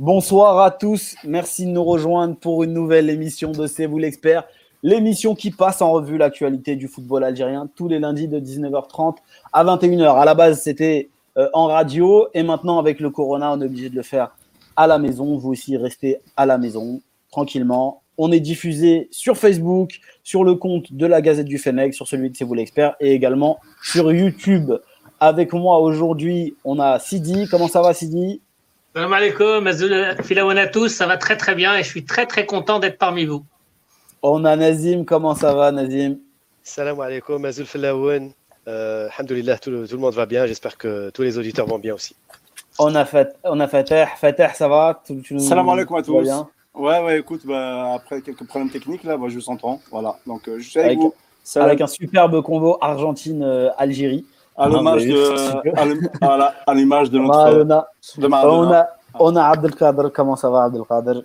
Bonsoir à tous, merci de nous rejoindre pour une nouvelle émission de C'est vous l'expert, l'émission qui passe en revue l'actualité du football algérien tous les lundis de 19h30 à 21h. À la base, c'était euh, en radio et maintenant avec le corona, on est obligé de le faire à la maison. Vous aussi, restez à la maison tranquillement. On est diffusé sur Facebook, sur le compte de la Gazette du Fennec, sur celui de C'est vous l'expert et également sur YouTube. Avec moi aujourd'hui, on a Sidi. Comment ça va, Sidi? Salam alaikum, Filawana tous, ça va très très bien et je suis très très content d'être parmi vous. On a Nazim, comment ça va Nazim? Salam alaikum, Azul Filawan. Euh, alhamdulillah, tout, tout, le monde va bien, j'espère que tous les auditeurs vont bien aussi. On a, fait, on a Fateh, Fateh, ça va? Tu Salam alaikum à tous. Bien? Ouais, ouais, écoute, bah, après quelques problèmes techniques, là, bah, je vous entends. Voilà, donc euh, je suis avec, avec vous. Avec un superbe convo Argentine-Algérie. À l'image de, à l'image de notre. De Maradona. On a, on a Abdelkader. Comment ça va, Abdelkader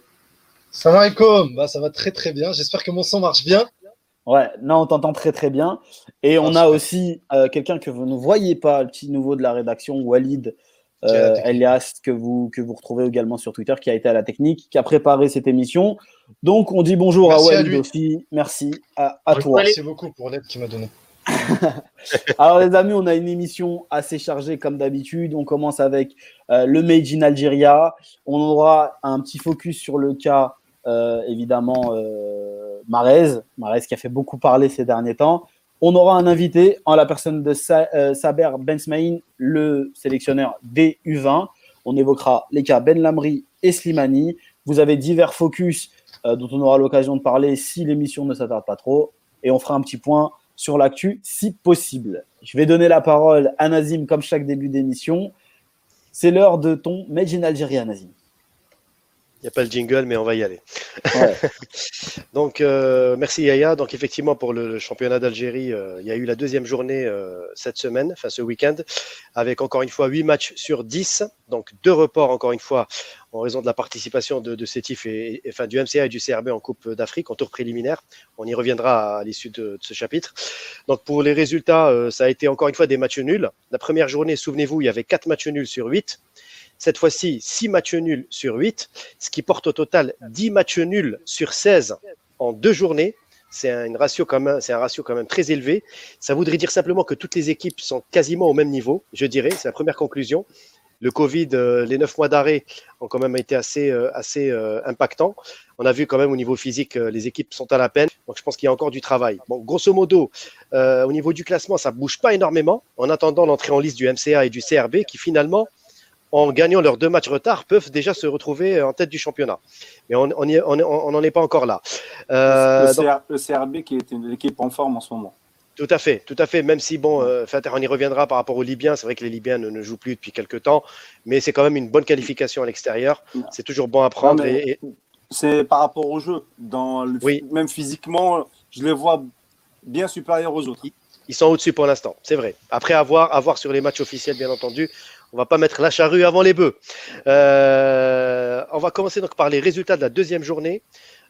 Salam alaikum. Bah, ça va très très bien. J'espère que mon son marche bien. Ouais, non, on t'entend très très bien. Et on a aussi euh, quelqu'un que vous ne voyez pas, le petit nouveau de la rédaction, Walid euh, Elias, que vous, que vous retrouvez également sur Twitter, qui a été à la technique, qui a préparé cette émission. Donc, on dit bonjour Merci à Walid aussi. Merci à, à toi. Merci beaucoup pour l'aide qu'il m'a donnée. Alors les amis, on a une émission assez chargée comme d'habitude. On commence avec euh, le Made in Algeria. On aura un petit focus sur le cas, euh, évidemment, euh, Marez. Marez qui a fait beaucoup parler ces derniers temps. On aura un invité en la personne de Sa euh, Saber Bensmaïn, le sélectionneur des U20. On évoquera les cas Ben Lamri et Slimani. Vous avez divers focus euh, dont on aura l'occasion de parler si l'émission ne s'attarde pas trop. Et on fera un petit point sur l'actu si possible. Je vais donner la parole à Nazim comme chaque début d'émission. C'est l'heure de ton Made in Algeria, Nazim. Il n'y a pas le jingle, mais on va y aller. Ouais. Donc, euh, merci Yaya. Donc, effectivement, pour le championnat d'Algérie, euh, il y a eu la deuxième journée euh, cette semaine, enfin ce week-end, avec encore une fois 8 matchs sur 10. Donc, deux reports, encore une fois, en raison de la participation de, de et, du MCA et du CRB en Coupe d'Afrique, en tour préliminaire. On y reviendra à l'issue de, ce chapitre. Donc, pour les résultats, euh, ça a été encore une fois des matchs nuls. La première journée, souvenez-vous, il y avait 4 matchs nuls sur 8 cette fois-ci 6 matchs nuls sur 8, ce qui porte au total 10 matchs nuls sur 16 en deux journées. C'est un ratio quand même très élevé. Ça voudrait dire simplement que toutes les équipes sont quasiment au même niveau, je dirais. C'est la première conclusion. Le Covid, euh, les neuf mois d'arrêt ont quand même été assez, euh, assez euh, impactants. On a vu quand même au niveau physique, les équipes sont à la peine. Donc je pense qu'il y a encore du travail. Bon, grosso modo, euh, au niveau du classement, ça bouge pas énormément. En attendant l'entrée en liste du MCA et du CRB, qui finalement en gagnant leurs deux matchs retard, peuvent déjà se retrouver en tête du championnat. Mais on n'en on, on, est pas encore là. Euh, le, donc, le, CRB qui est une équipe en forme en ce moment. Tout à fait, tout à fait. Même si, bon, euh, on y reviendra par rapport aux Libyens. C'est vrai que les Libyens ne, ne, jouent plus depuis quelques temps, mais c'est quand même une bonne qualification à l'extérieur. C'est toujours bon à prendre. Et... C'est par rapport au jeu. Dans le, oui. Même physiquement, je les vois bien supérieurs aux autres. Ils sont au-dessus pour l'instant, c'est vrai. Après, avoir, avoir sur les matchs officiels, bien entendu, on va pas mettre la charrue avant les bœufs. Euh, on va commencer donc par les résultats de la deuxième journée.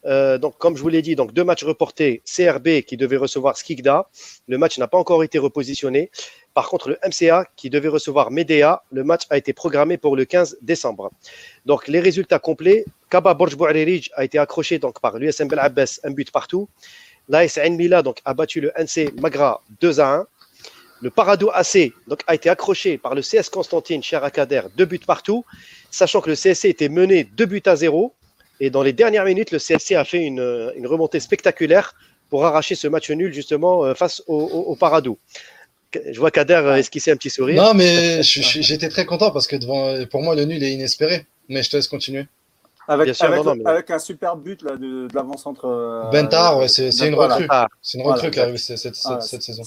Euh, donc, comme je vous l'ai dit, donc deux matchs reportés. CRB qui devait recevoir Skikda. Le match n'a pas encore été repositionné. Par contre, le MCA qui devait recevoir Medea, le match a été programmé pour le 15 décembre. Donc, les résultats complets. Kaba Borj a été accroché donc par l'USM Bel Abbas, un but partout. L'AS Mila donc a battu le NC Magra 2 à 1. Le Parado AC donc, a été accroché par le CS Constantine chez Arakader, deux buts partout, sachant que le CSC était mené deux buts à zéro. Et dans les dernières minutes, le CSC a fait une, une remontée spectaculaire pour arracher ce match nul justement face au, au, au Parado. Je vois Kader esquisser un petit sourire? Non, mais j'étais très content parce que devant, pour moi, le nul est inespéré. Mais je te laisse continuer. Avec, sûr, avec, non, non, mais... avec, un super but là, de, de l'avant-centre. Euh, Bentar, ouais, c'est une recrue. Ah, c'est une recrue voilà. qui arrive cette, cette, ah, cette, saison.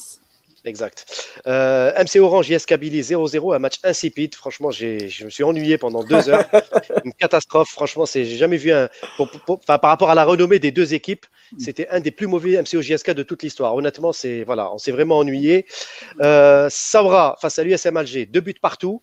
Exact. Euh, MC Orange, Yes Kabylie 0-0, un match insipide. Franchement, je me suis ennuyé pendant deux heures. Une catastrophe. Franchement, j'ai jamais vu un. Pour, pour, par rapport à la renommée des deux équipes, c'était un des plus mauvais MCO JSK de toute l'histoire. Honnêtement, c'est voilà, on s'est vraiment ennuyé. Euh, Saura face à l'USM Alger, deux buts partout.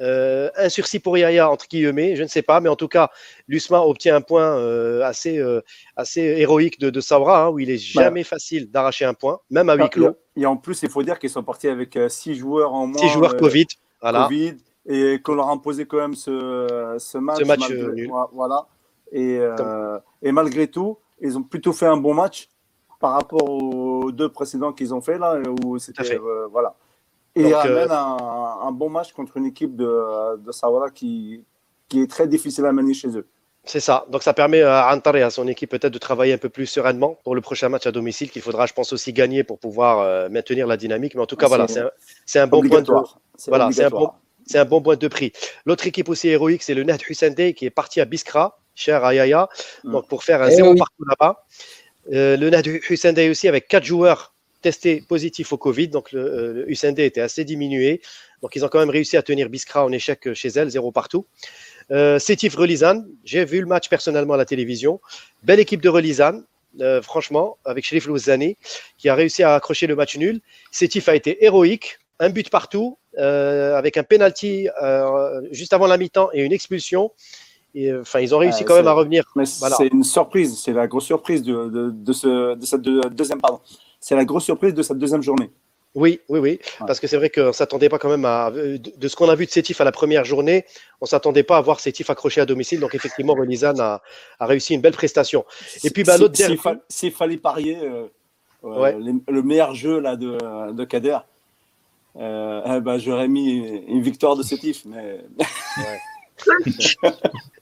Euh, un sursis pour Yaya, entre guillemets, je ne sais pas, mais en tout cas, l'USMA obtient un point euh, assez, euh, assez héroïque de, de Saura, hein, où il est jamais facile d'arracher un point, même à huis clos. Et en plus, il faut dire qu'ils sont partis avec six joueurs en moins. Six joueurs Covid, voilà. COVID. et qu'on leur a imposé quand même ce, ce match. Ce match nul. Voilà. Et, et malgré tout, ils ont plutôt fait un bon match par rapport aux deux précédents qu'ils ont fait là, où c'était voilà. Et Donc, amène un, un, bon match contre une équipe de, de Sawara qui, qui est très difficile à mener chez eux. C'est ça. Donc ça permet à Antar et à son équipe peut-être de travailler un peu plus sereinement pour le prochain match à domicile qu'il faudra, je pense, aussi gagner pour pouvoir euh, maintenir la dynamique. Mais en tout cas, voilà, c'est un, bon point de voilà, c'est un bon, c'est un bon point de prix. L'autre équipe aussi héroïque, c'est le Net Day qui est parti à Biskra, cher à Yaya, mm. donc pour faire un eh zéro partout là-bas. Euh, le Net Day aussi avec quatre joueurs testés positifs au Covid, donc le, euh, le était assez diminué. Donc ils ont quand même réussi à tenir Biskra en échec chez elle, zéro partout. Euh, Sétif Relizan, j'ai vu le match personnellement à la télévision. Belle équipe de Relizan, euh, franchement, avec Sherif Louzani, qui a réussi à accrocher le match nul. Sétif a été héroïque, un but partout, euh, avec un penalty juste avant la mi-temps et une expulsion. enfin, ils ont réussi quand même à revenir. C'est une surprise, c'est la grosse surprise de, de, ce, de cette deuxième, pardon. C'est la grosse surprise de cette deuxième journée. Oui, oui, oui. Parce que c'est vrai qu'on ne s'attendait pas quand même à. De ce qu'on a vu de Sétif à la première journée, on ne s'attendait pas à voir Sétif accroché à domicile. Donc, effectivement, Relizan a, a réussi une belle prestation. Et puis, bah, l'autre S'il fallait parier euh, euh, le meilleur jeu là, de, de Kader, euh, eh ben, j'aurais mis une victoire de Sétif. Mais...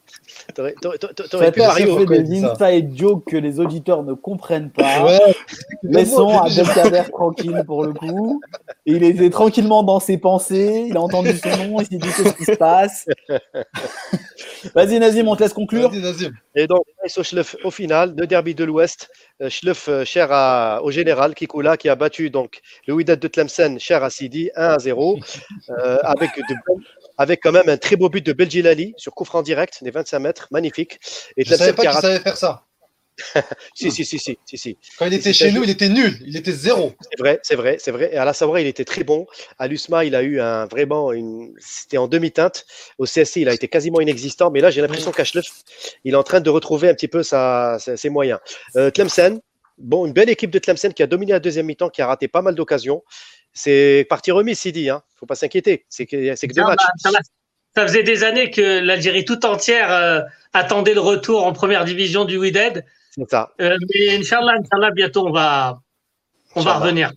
T'aurais pu parier des inside jokes que les auditeurs ne comprennent pas. Ouais. Laissons Abdelkader tranquille pour le coup. il était tranquillement dans ses pensées. Il a entendu son nom. Il s'est dit qu'est-ce qui se passe? Vas-y Nazim, on te laisse conclure. Et donc, au final, le derby de l'Ouest, euh, Schleuf euh, cher à, au général Kikoula qui a battu donc le Wydad de Tlemcen cher à Sidi 1 à 0 euh, avec de avec quand même un très beau but de Beljilali sur coup franc direct des 25 mètres, magnifique. Et je ne savais pas qu'il savait faire ça. si, si, si, si, si, Quand il était chez nous, il était nul, il était zéro. C'est vrai, c'est vrai, c'est vrai. Et à la Savoie, il était très bon. À l'USMA, il a eu un vraiment une. C'était en demi-teinte. Au CSC, il a été quasiment inexistant. Mais là, j'ai l'impression qu'à il est en train de retrouver un petit peu sa, ses moyens. Euh, Tlemcen, bon, une belle équipe de Tlemcen qui a dominé la deuxième mi-temps, qui a raté pas mal d'occasions. C'est partie remise, Sidi. Il hein. ne faut pas s'inquiéter. C'est que, que deux matchs. Bah, ça, faisait des années que l'Algérie tout entière euh, attendait le retour en première division du Wydad. C'est ça. Euh, mais Inch'Allah, bientôt, on va, on va revenir.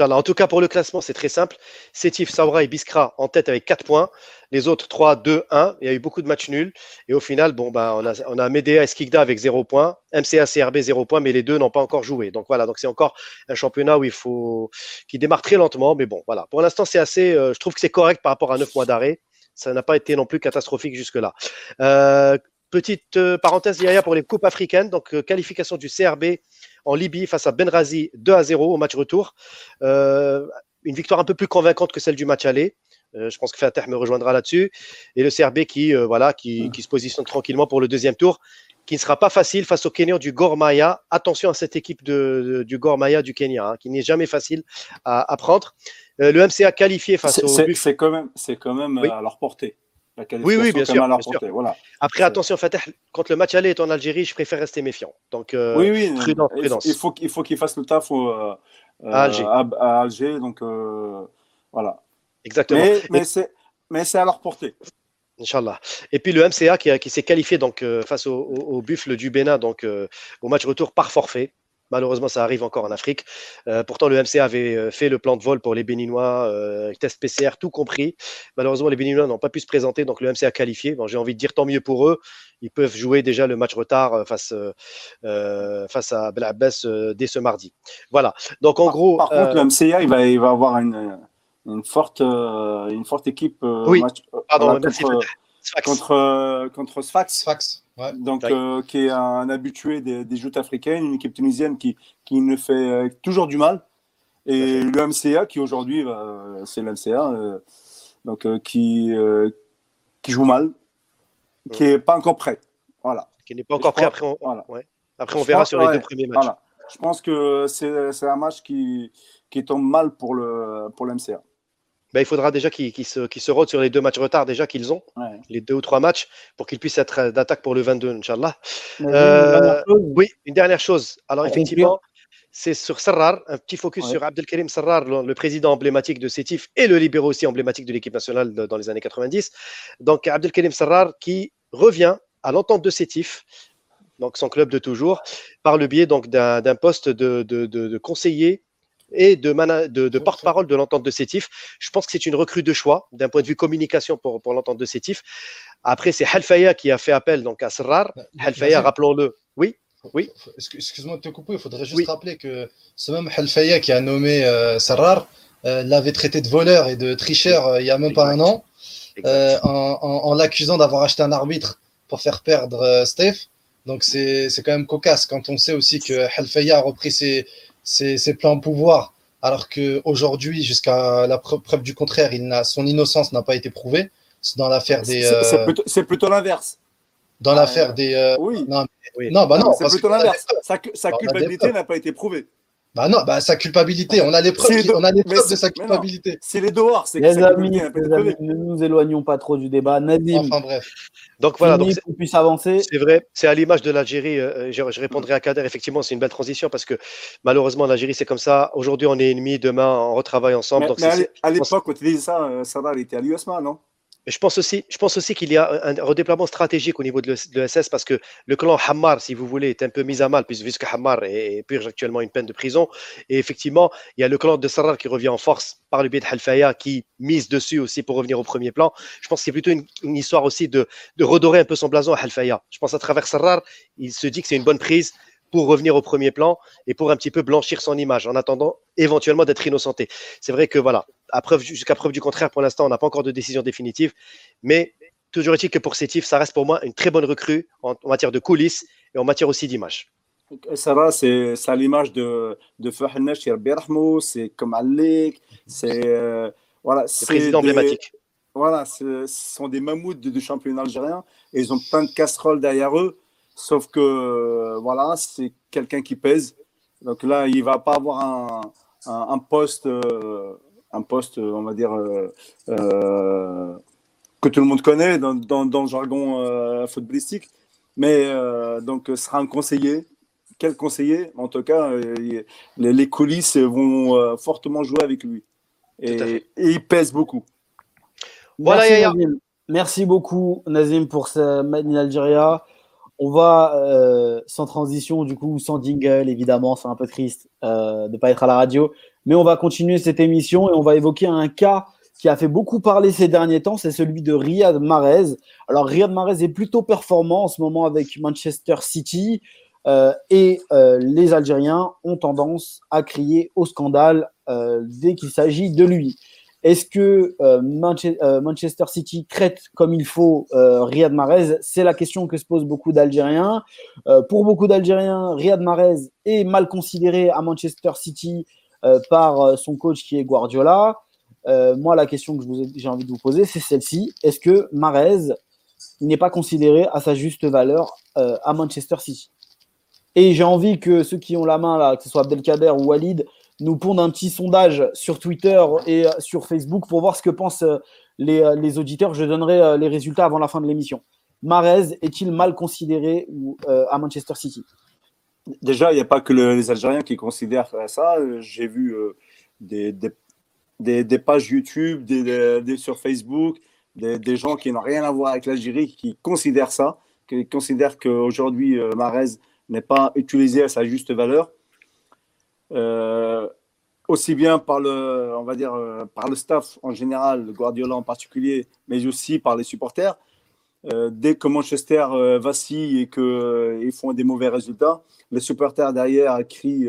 En tout cas, pour le classement, c'est très simple. Sétif, Saoura et Biskra en tête avec 4 points. Les autres 3, 2, 1. Il y a eu beaucoup de matchs nuls. Et au final, bon, bah, on, a, on Medea et Skikda avec 0 points. MCA, CRB 0 points, mais les deux n'ont pas encore joué. Donc voilà, c'est encore un championnat qui démarre très lentement. Mais bon, voilà. Pour l'instant, c'est assez, euh, je trouve que c'est correct par rapport à 9 mois d'arrêt. Ça n'a pas été non plus catastrophique jusque-là. Euh, petite euh, parenthèse, Yaya, pour les coupes africaines. Donc, qualification du CRB en Libye face à Benrazi 2 à 0 au match retour. Euh, une victoire un peu plus convaincante que celle du match aller. Euh, je pense que Fatah me rejoindra là-dessus. Et le CRB qui, euh, voilà, qui, qui, se positionne tranquillement pour le deuxième tour, qui ne sera pas facile face au Kenya du Gormaya. Attention à cette équipe de, du Gormaya du Kenya, hein, qui n'est jamais facile à, à prendre. le MCA qualifié face au. C'est quand même, quand même à leur portée oui, oui, bien sûr. Voilà. Après, attention, Fatah, quand le match aller est en Algérie, je préfère rester méfiant. Donc, euh, oui, oui, prudence, Il faut qu'il faut qu'il fasse le taf euh, à, Alger. À, Alger. Donc, euh, voilà. Exactement. Mais, mais c'est à leur portée. Inch'Allah. Et puis le MCA qui, qui s'est qualifié donc, face au, au, Buffle du Bénin donc, au match retour par forfait. Malheureusement, ça arrive encore en Afrique. Euh, pourtant, le MC avait euh, fait le plan de vol pour les Béninois, euh, test PCR, tout compris. Malheureusement, les Béninois n'ont pas pu se présenter, donc le MC a qualifié. Bon, J'ai envie de dire tant mieux pour eux. Ils peuvent jouer déjà le match retard face, face à dès ce mardi. Voilà. Donc, en gros. Par contre, le MCA, il va, il va avoir une, une, forte, une forte équipe. oui, match, pardon, merci, contre, contre Sfax. Sfax. Donc, euh, qui est un habitué des, des joutes africaines, une équipe tunisienne qui, qui ne fait euh, toujours du mal. Et le MCA, qui aujourd'hui, bah, c'est le MCA, euh, donc, qui, qui joue mal, qui n'est pas encore prêt. Voilà. Qui n'est pas encore prêt. après, on, après, on verra sur les deux premiers matchs. Je pense que c'est un match qui, qui tombe mal pour le, pour le MCA. Ben, il faudra déjà qu'ils se, qu se rodent sur les deux matchs retard déjà qu'ils ont, les deux ou trois matchs, pour qu'ils puissent être d'attaque pour le 22, Inch'Allah. Euh, oui, une dernière chose. Alors, effectivement, c'est sur Sarrar, un petit focus sur Abdelkarim Sarrar, le, président emblématique de Sétif et le libéraux aussi emblématique de l'équipe nationale dans les années 90. Donc Abdelkarim Sarrar qui revient à l'entente de Sétif, donc son club de toujours, par le biais donc d'un poste de, conseiller et de, de, porte-parole de l'entente de Sétif. Je pense que c'est une recrue de choix d'un point de vue communication pour, pour l'entente de Sétif. Après, c'est Halfaya qui a fait appel donc à Sarrar. Bah, Halfaya, rappelons-le. Oui oui. Excuse-moi de te couper, il faudrait juste rappeler que ce même Halfaya qui a nommé euh, Sarrar euh, l'avait traité de voleur et de tricheur euh, il n'y a même pas un an, en, l'accusant d'avoir acheté un arbitre pour faire perdre Steph. Donc c'est quand même cocasse quand on sait aussi que Halfaya a repris ses, ses, plans de pouvoir alors qu'aujourd'hui, jusqu'à la preuve du contraire, il son innocence n'a pas été prouvée. Dans l'affaire des. C'est plutôt l'inverse. Dans l'affaire des. Oui. Non, non, bah non. C'est plutôt l'inverse. Sa, culpabilité n'a pas été prouvée. Bah non, bah sa culpabilité, on a les preuves, on a les preuves de sa culpabilité. C'est les dehors, c'est les amis, les amis ne nous éloignons pas trop du débat. Nadim, enfin bref. Donc voilà, donc puisse avancer. C'est vrai, c'est à l'image de l'Algérie. Euh, je, répondrai à Kader. Effectivement, c'est une belle transition parce que malheureusement l'Algérie c'est comme ça. Aujourd'hui on est ennemis, demain on retravaille ensemble. Mais, à l'époque, quand tu disais ça, euh, Sadar était à l'USMA, non? Je pense aussi, je pense aussi qu'il y a un redéploiement stratégique au niveau de l'ESS parce que le clan Hammar, si vous voulez, est un peu mis à mal puisque Hammar est, purge actuellement une peine de prison. Et effectivement, il y a le clan de Sarrar qui revient en force par le biais de Halfaya qui mise dessus aussi pour revenir au premier plan. Je pense que c'est plutôt une, histoire aussi de, redorer un peu son blason à Halfaya. Je pense à travers Sarrar, il se dit que c'est une bonne prise pour revenir au premier plan et pour un petit peu blanchir son image en attendant éventuellement d'être innocenté. C'est vrai que voilà, jusqu'à preuve du contraire, pour l'instant, on n'a pas encore de décision définitive, mais toujours est-il que pour Sétif, ça reste pour moi une très bonne recrue en, matière de coulisses et en matière aussi d'image. Ça va, c'est à l'image de, de Fahnesh c'est Alek, c'est euh, voilà, c'est président emblématique. Voilà, ce sont des mammouths du championnat algérien et ils ont plein de casseroles derrière eux. Sauf que, euh, voilà, c'est quelqu'un qui pèse. Donc là, il va pas avoir un, un, poste, euh, un poste, on va dire, euh, que tout le monde connaît dans, dans, dans le jargon footballistique. Mais donc, ce sera un conseiller. Quel conseiller? En tout cas, les, les, coulisses vont fortement jouer avec lui. Et, il pèse beaucoup. Voilà, Merci, Merci beaucoup, Nazim, pour ce Made in Algeria. On va euh, sans transition, du coup, sans jingle, évidemment, c'est un peu triste euh, de ne pas être à la radio. Mais on va continuer cette émission et on va évoquer un cas qui a fait beaucoup parler ces derniers temps, c'est celui de Riyad Mahrez. Alors, Riyad Mahrez est plutôt performant en ce moment avec Manchester City euh, et les Algériens ont tendance à crier au scandale dès qu'il s'agit de lui. Est-ce que euh, euh, Manchester City traite comme il faut euh, Riyad Mahrez? C'est la question que se posent beaucoup d'Algériens. pour beaucoup d'Algériens, Riyad Mahrez est mal considéré à Manchester City par son coach qui est Guardiola. moi, la question que j'ai envie de vous poser, c'est celle-ci. Est-ce que Mahrez n'est pas considéré à sa juste valeur à Manchester City? Et j'ai envie que ceux qui ont la main, là, que ce soit Abdelkader ou Walid, nous pondre un petit sondage sur Twitter et euh, sur Facebook pour voir ce que pensent euh, euh, les, auditeurs. Je donnerai les résultats avant la fin de l'émission. Marez est-il mal considéré à Manchester City? Déjà, il n'y a pas que les Algériens qui considèrent ça. J'ai vu des, pages YouTube, des, sur Facebook, des, gens qui n'ont rien à voir avec l'Algérie qui considèrent ça, qui considèrent qu'aujourd'hui, Marez n'est pas utilisé à sa juste valeur. Euh, aussi bien par le, on va dire, euh, par le staff en général, Guardiola en particulier, mais aussi par les supporters. Euh, dès que Manchester vacille et qu'ils font des mauvais résultats, les supporters derrière crient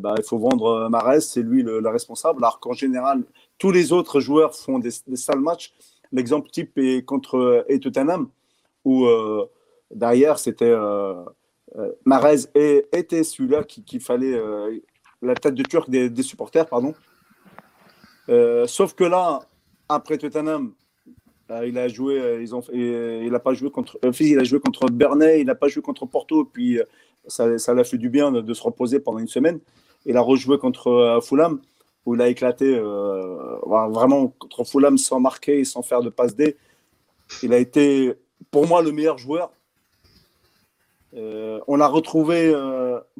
bah, il faut vendre Mares, c'est lui le, responsable. Alors qu'en général, tous les autres joueurs font des, sales matchs. L'exemple type est contre et où derrière, c'était Marez était celui-là qu'il fallait euh, la tête de turc des, supporters, pardon. Euh, sauf que là, après Tottenham, il a joué, ils ont, il a pas joué contre, il a joué contre Bernay, il n'a pas joué contre Porto, puis ça, ça l'a fait du bien de, se reposer pendant une semaine. Il a rejoué contre Fulham, où il a éclaté vraiment contre Fulham sans marquer, sans faire de passe D. Il a été, pour moi, le meilleur joueur on l'a retrouvé,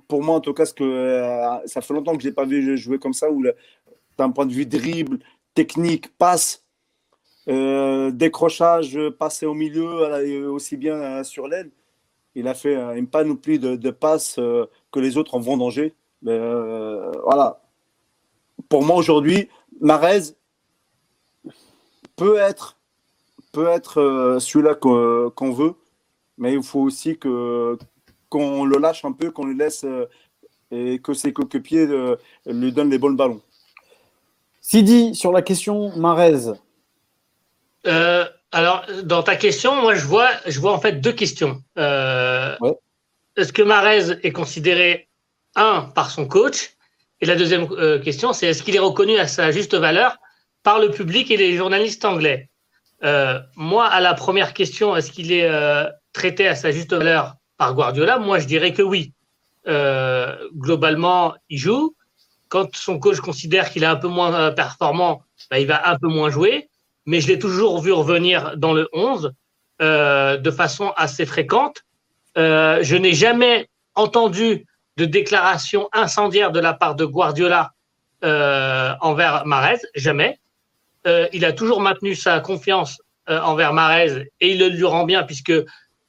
pour moi en tout cas, parce que ça fait longtemps que je n'ai pas vu jouer comme ça, d'un point de vue dribble, technique, passe, décrochage, passer au milieu, aussi bien sur l'aile. Il a fait une panoplie de, de passes que les autres en vont danger. Mais voilà. Pour moi aujourd'hui, Marez peut être, peut être euh, celui-là qu'on veut, mais il faut aussi que qu'on le lâche un peu, qu'on le laisse euh, et que ses coéquipiers euh, lui donnent les bons ballons. Sidi, sur la question Marez. alors, dans ta question, moi, je vois, je vois en fait deux questions. Est-ce que Marez est considéré, un, par son coach? Et la deuxième question, c'est est-ce qu'il est reconnu à sa juste valeur par le public et les journalistes anglais? Euh, moi, à la première question, est-ce qu'il est, euh, traité à sa juste valeur par Guardiola Moi, je dirais que oui. Euh, globalement, il joue. Quand son coach considère qu'il est un peu moins performant, bah, il va un peu moins jouer. Mais je l'ai toujours vu revenir dans le 11 de façon assez fréquente. je n'ai jamais entendu de déclaration incendiaire de la part de Guardiola envers Marez, jamais. Euh, il a toujours maintenu sa confiance euh, envers Marez et il le lui rend bien puisque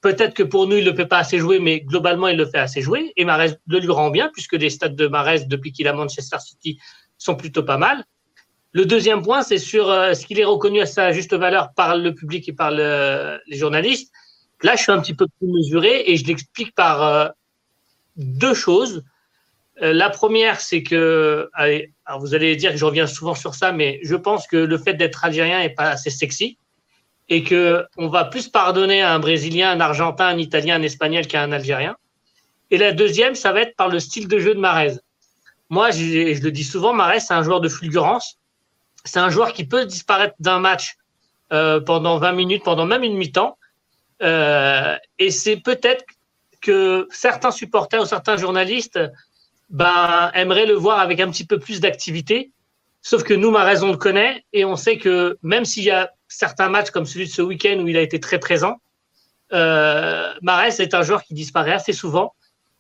peut-être que pour nous il ne le fait pas assez jouer, mais globalement il le fait assez jouer et Marez le lui rend bien puisque les stats de Marez depuis qu'il a Manchester City sont plutôt pas mal. Le deuxième point, c'est sur euh, ce qu'il est reconnu à sa juste valeur par le public et par les journalistes. Là, je suis un petit peu plus mesuré et je l'explique par deux choses. Euh, la première, c'est que, vous allez dire que je reviens souvent sur ça, mais je pense que le fait d'être algérien n'est pas assez sexy et que on va plus pardonner à un Brésilien, un Argentin, un Italien, un Espagnol qu'à un Algérien. Et la deuxième, ça va être par le style de jeu de Marez. Moi, je, le dis souvent, Marez, c'est un joueur de fulgurance. C'est un joueur qui peut disparaître d'un match euh, pendant 20 minutes, pendant même une mi-temps. Euh, et c'est peut-être que certains supporters ou certains journalistes ben, aimerait le voir avec un petit peu plus d'activité. Sauf que nous, Marez, on le connaît et on sait que même s'il y a certains matchs comme celui de ce week-end où il a été très présent, euh, Marez est un joueur qui disparaît assez souvent,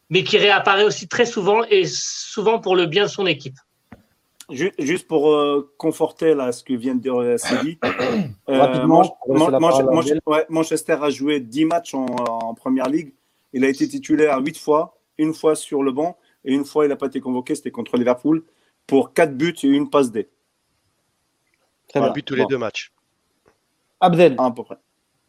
mais qui réapparaît aussi très souvent et souvent pour le bien de son équipe. Juste pour euh, conforter là, ce que vient de dire euh, Sidi, Rapidement, Manchester a joué 10 matchs en, en, Première Ligue. Il a été titulaire 8 fois, une fois sur le banc et une fois, il n'a pas été convoqué, c'était contre Liverpool, pour 4 buts et une passe D. Un but tous les deux matchs. Abdel. à peu près.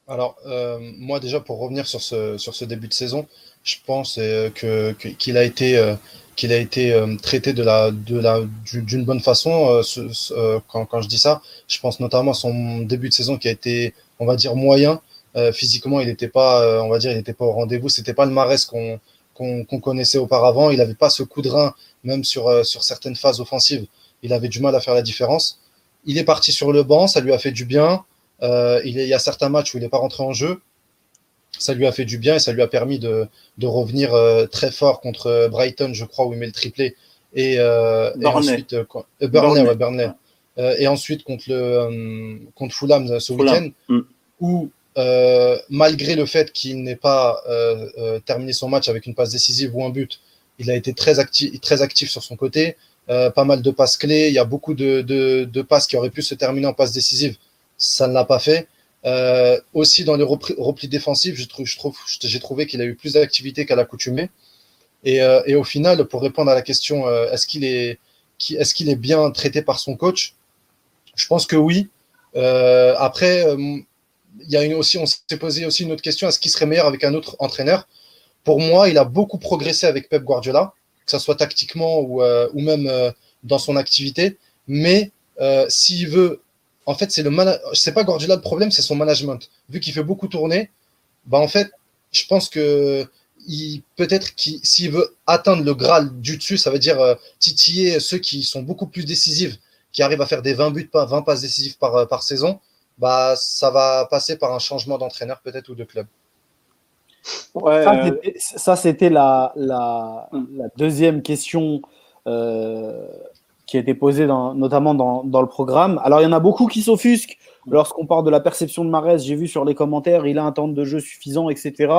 Alors, euh, moi, déjà, pour revenir sur ce, sur ce début de saison, je pense euh, que, qu'il a été, euh, qu'il a été traité de la, de la, d'une bonne façon. quand, quand, je dis ça, je pense notamment à son début de saison qui a été, on va dire, moyen. physiquement, il n'était pas, on va dire, il n'était pas au rendez-vous. C'était pas le Marès qu'on, qu'on connaissait auparavant. Il n'avait pas ce coup de rein, même sur, euh, sur certaines phases offensives. Il avait du mal à faire la différence. Il est parti sur le banc, ça lui a fait du bien. Euh, il, y a certains matchs où il n'est pas rentré en jeu. Ça lui a fait du bien et ça lui a permis de, de revenir euh, très fort contre Brighton, je crois, où il met le triplé. Et, et ensuite, Burnley, Burnley. et ensuite contre, le, contre Fulham ce week-end, mm. où euh, malgré le fait qu'il n'ait pas euh, euh, terminé son match avec une passe décisive ou un but, il a été très actif, très actif sur son côté. pas mal de passes clés. Il y a beaucoup de, de, passes qui auraient pu se terminer en passe décisive. Ça ne l'a pas fait. aussi dans les replis, défensifs, je trouve, j'ai trouvé qu'il a eu plus d'activité qu'à l'accoutumée. Et, et, au final, pour répondre à la question, est-ce qu'il est, est, qu'il est bien traité par son coach? Je pense que oui. après, il y a aussi, on s'est posé aussi une autre question est-ce qu'il serait meilleur avec un autre entraîneur? Pour moi, il a beaucoup progressé avec Pep Guardiola, que ce soit tactiquement ou, euh, même euh, dans son activité. Mais euh, s'il veut, en fait, c'est le c'est pas Guardiola le problème, c'est son management. Vu qu'il fait beaucoup tourner, bah en fait, je pense que peut-être qu'il s'il veut atteindre le Graal du dessus, ça veut dire titiller ceux qui sont beaucoup plus décisifs, qui arrivent à faire des 20 buts, 20 passes décisives par, par saison bah, ça va passer par un changement d'entraîneur peut-être ou de club. ça, c'était la, la, deuxième question euh, qui a été posée notamment dans, dans, le programme. Alors, il y en a beaucoup qui s'offusquent lorsqu'on parle de la perception de Marès. J'ai vu sur les commentaires, il a un temps de jeu suffisant, etc.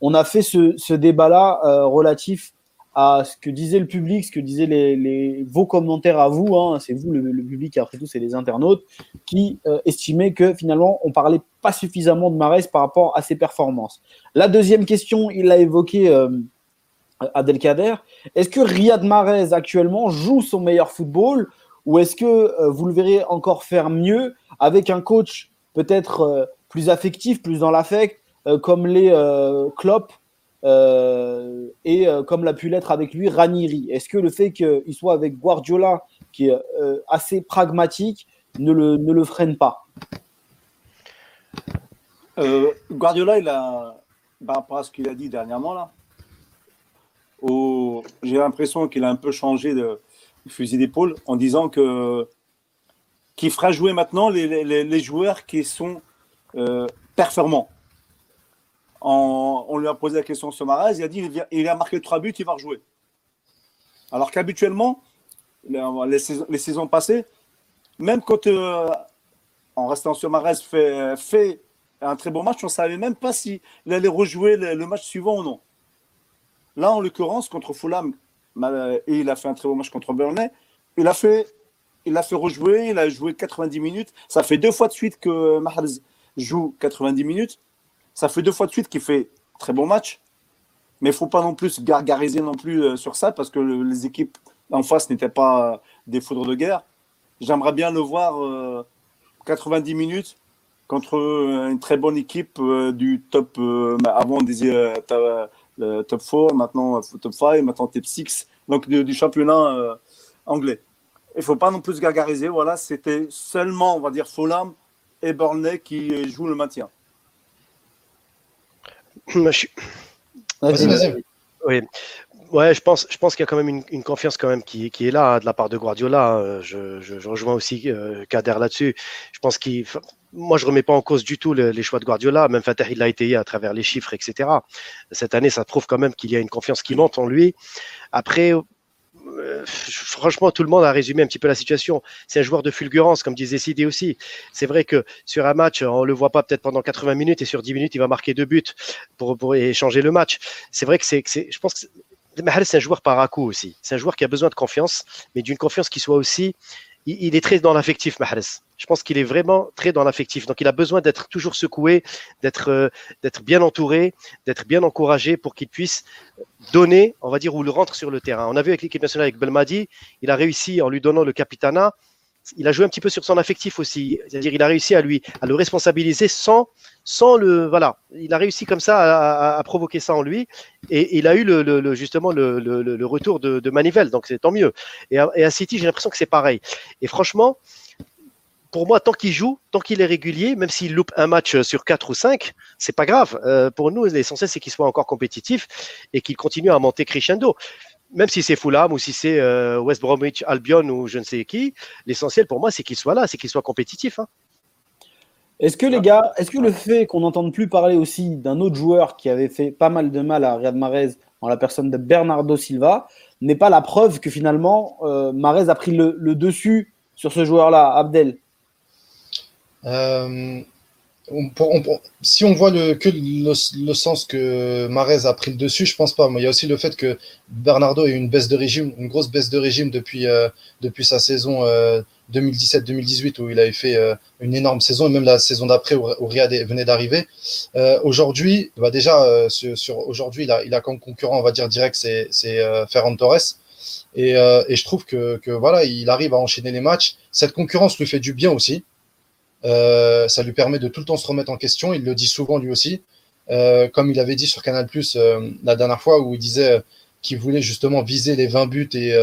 on a fait ce, débat-là relatif à ce que disait le public, ce que disaient les, vos commentaires à vous, hein, c'est vous le, public, après tout c'est les internautes, qui estimaient que finalement on parlait pas suffisamment de Marès par rapport à ses performances. La deuxième question, il l'a évoqué Adelkader, est-ce que Riyad Mahrez actuellement joue son meilleur football ou est-ce que euh, vous le verrez encore faire mieux avec un coach peut-être euh, plus affectif, plus dans l'affect, euh, comme les Klopp et comme l'a pu l'être avec lui Ranieri? Est-ce que le fait qu'il soit avec Guardiola, qui est assez pragmatique, ne le, ne le freine pas? Guardiola, il a, par rapport à ce qu'il a dit dernièrement, là, j'ai l'impression qu'il a un peu changé de, fusil d'épaule en disant que qu'il fera jouer maintenant les, joueurs qui sont euh, performants. on lui a posé la question sur Marais, il a dit il, a marqué trois buts, il va rejouer. Alors qu'habituellement, les, saisons, passées, même quand euh, en restant sur Marais fait, fait un très bon match, on ne savait même pas s'il allait rejouer le match suivant ou non. Là, en l'occurrence, contre Fulham, et il a fait un très bon match contre Burnley, il a fait, il a fait rejouer, il a joué 90 minutes. Ça fait deux fois de suite que Mahrez joue 90 minutes. Ça fait deux fois de suite qu'il fait très bon match. Mais il ne faut pas non plus gargariser non plus euh, sur ça parce que les équipes en face n'étaient pas des foudres de guerre. J'aimerais bien le voir 90 euh, minutes contre euh, une très bonne équipe du top avant des le top 4, maintenant euh, top 5, maintenant top 6, donc du, championnat euh, anglais. Il ne faut pas non plus se gargariser. Voilà, c'était seulement, on va dire, Fulham et Burnley qui jouent le maintien. Vas-y, vas-y. Oui. Ouais, je pense, je pense qu'il y a quand même une, confiance quand même qui, qui, est là hein, de la part de Guardiola. Hein. Je, je, rejoins aussi euh, Kader là-dessus. Je pense qu'il moi, je remets pas en cause du tout les choix de Guardiola. Même Fatah, il l'a été à travers les chiffres, etc. Cette année, ça prouve quand même qu'il y a une confiance qui monte en lui. Après, euh, franchement, tout le monde a résumé un petit peu la situation. C'est un joueur de fulgurance, comme disait Sidi aussi. C'est vrai que sur un match, on le voit pas peut-être pendant 80 minutes et sur 10 minutes, il va marquer deux buts pour, pour échanger le match. C'est vrai que c'est, je pense que c'est un joueur par à coup aussi. C'est un joueur qui a besoin de confiance, mais d'une confiance qui soit aussi il, est très dans l'affectif, Mahrez. Je pense qu'il est vraiment très dans l'affectif. Donc, il a besoin d'être toujours secoué, d'être euh, bien entouré, d'être bien encouragé pour qu'il puisse donner, on va dire, ou le rentre sur le terrain. On a vu avec l'équipe nationale avec Belmadi, il a réussi en lui donnant le capitana il a joué un petit peu sur son affectif aussi. C'est-à-dire, il a réussi à lui, à le responsabiliser sans, sans le, voilà. Il a réussi comme ça à, provoquer ça en lui, et, il a eu le, justement le, retour de, de, Manivelle. Donc c'est tant mieux. Et à, City, j'ai l'impression que c'est pareil. Et franchement, pour moi, tant qu'il joue, tant qu'il est régulier, même s'il loupe un match sur quatre ou cinq, c'est pas grave. Euh, pour nous, l'essentiel c'est qu'il soit encore compétitif et qu'il continue à monter crescendo même si c'est Fulham ou si c'est euh, West Bromwich Albion ou je ne sais qui, l'essentiel pour moi, c'est qu'il soit là, c'est qu'il soit compétitif. Hein. Est-ce que les gars, est-ce que le fait qu'on n'entende plus parler aussi d'un autre joueur qui avait fait pas mal de mal à Riyad Mahrez en la personne de Bernardo Silva n'est pas la preuve que finalement euh, Mahrez a pris le, dessus sur ce joueur-là, Abdel? Euh, si on voit le, que le, sens que Marez a pris le dessus, je pense pas. Mais il y a aussi le fait que Bernardo a eu une baisse de régime, une grosse baisse de régime depuis, euh, depuis sa saison 2017-2018 euh, où il avait fait euh, une énorme saison et même la saison d'après où, Riyad venait d'arriver. aujourd'hui, bah déjà sur, aujourd'hui, il a, il a comme concurrent, on va dire direct, c'est Ferran Torres. Et, et, je trouve que, que voilà, il arrive à enchaîner les matchs. Cette concurrence lui fait du bien aussi. Euh, ça lui permet de tout le temps se remettre en question. Il le dit souvent lui aussi. Euh, comme il avait dit sur Canal Plus euh, la dernière fois où il disait qu'il voulait justement viser les 20 buts et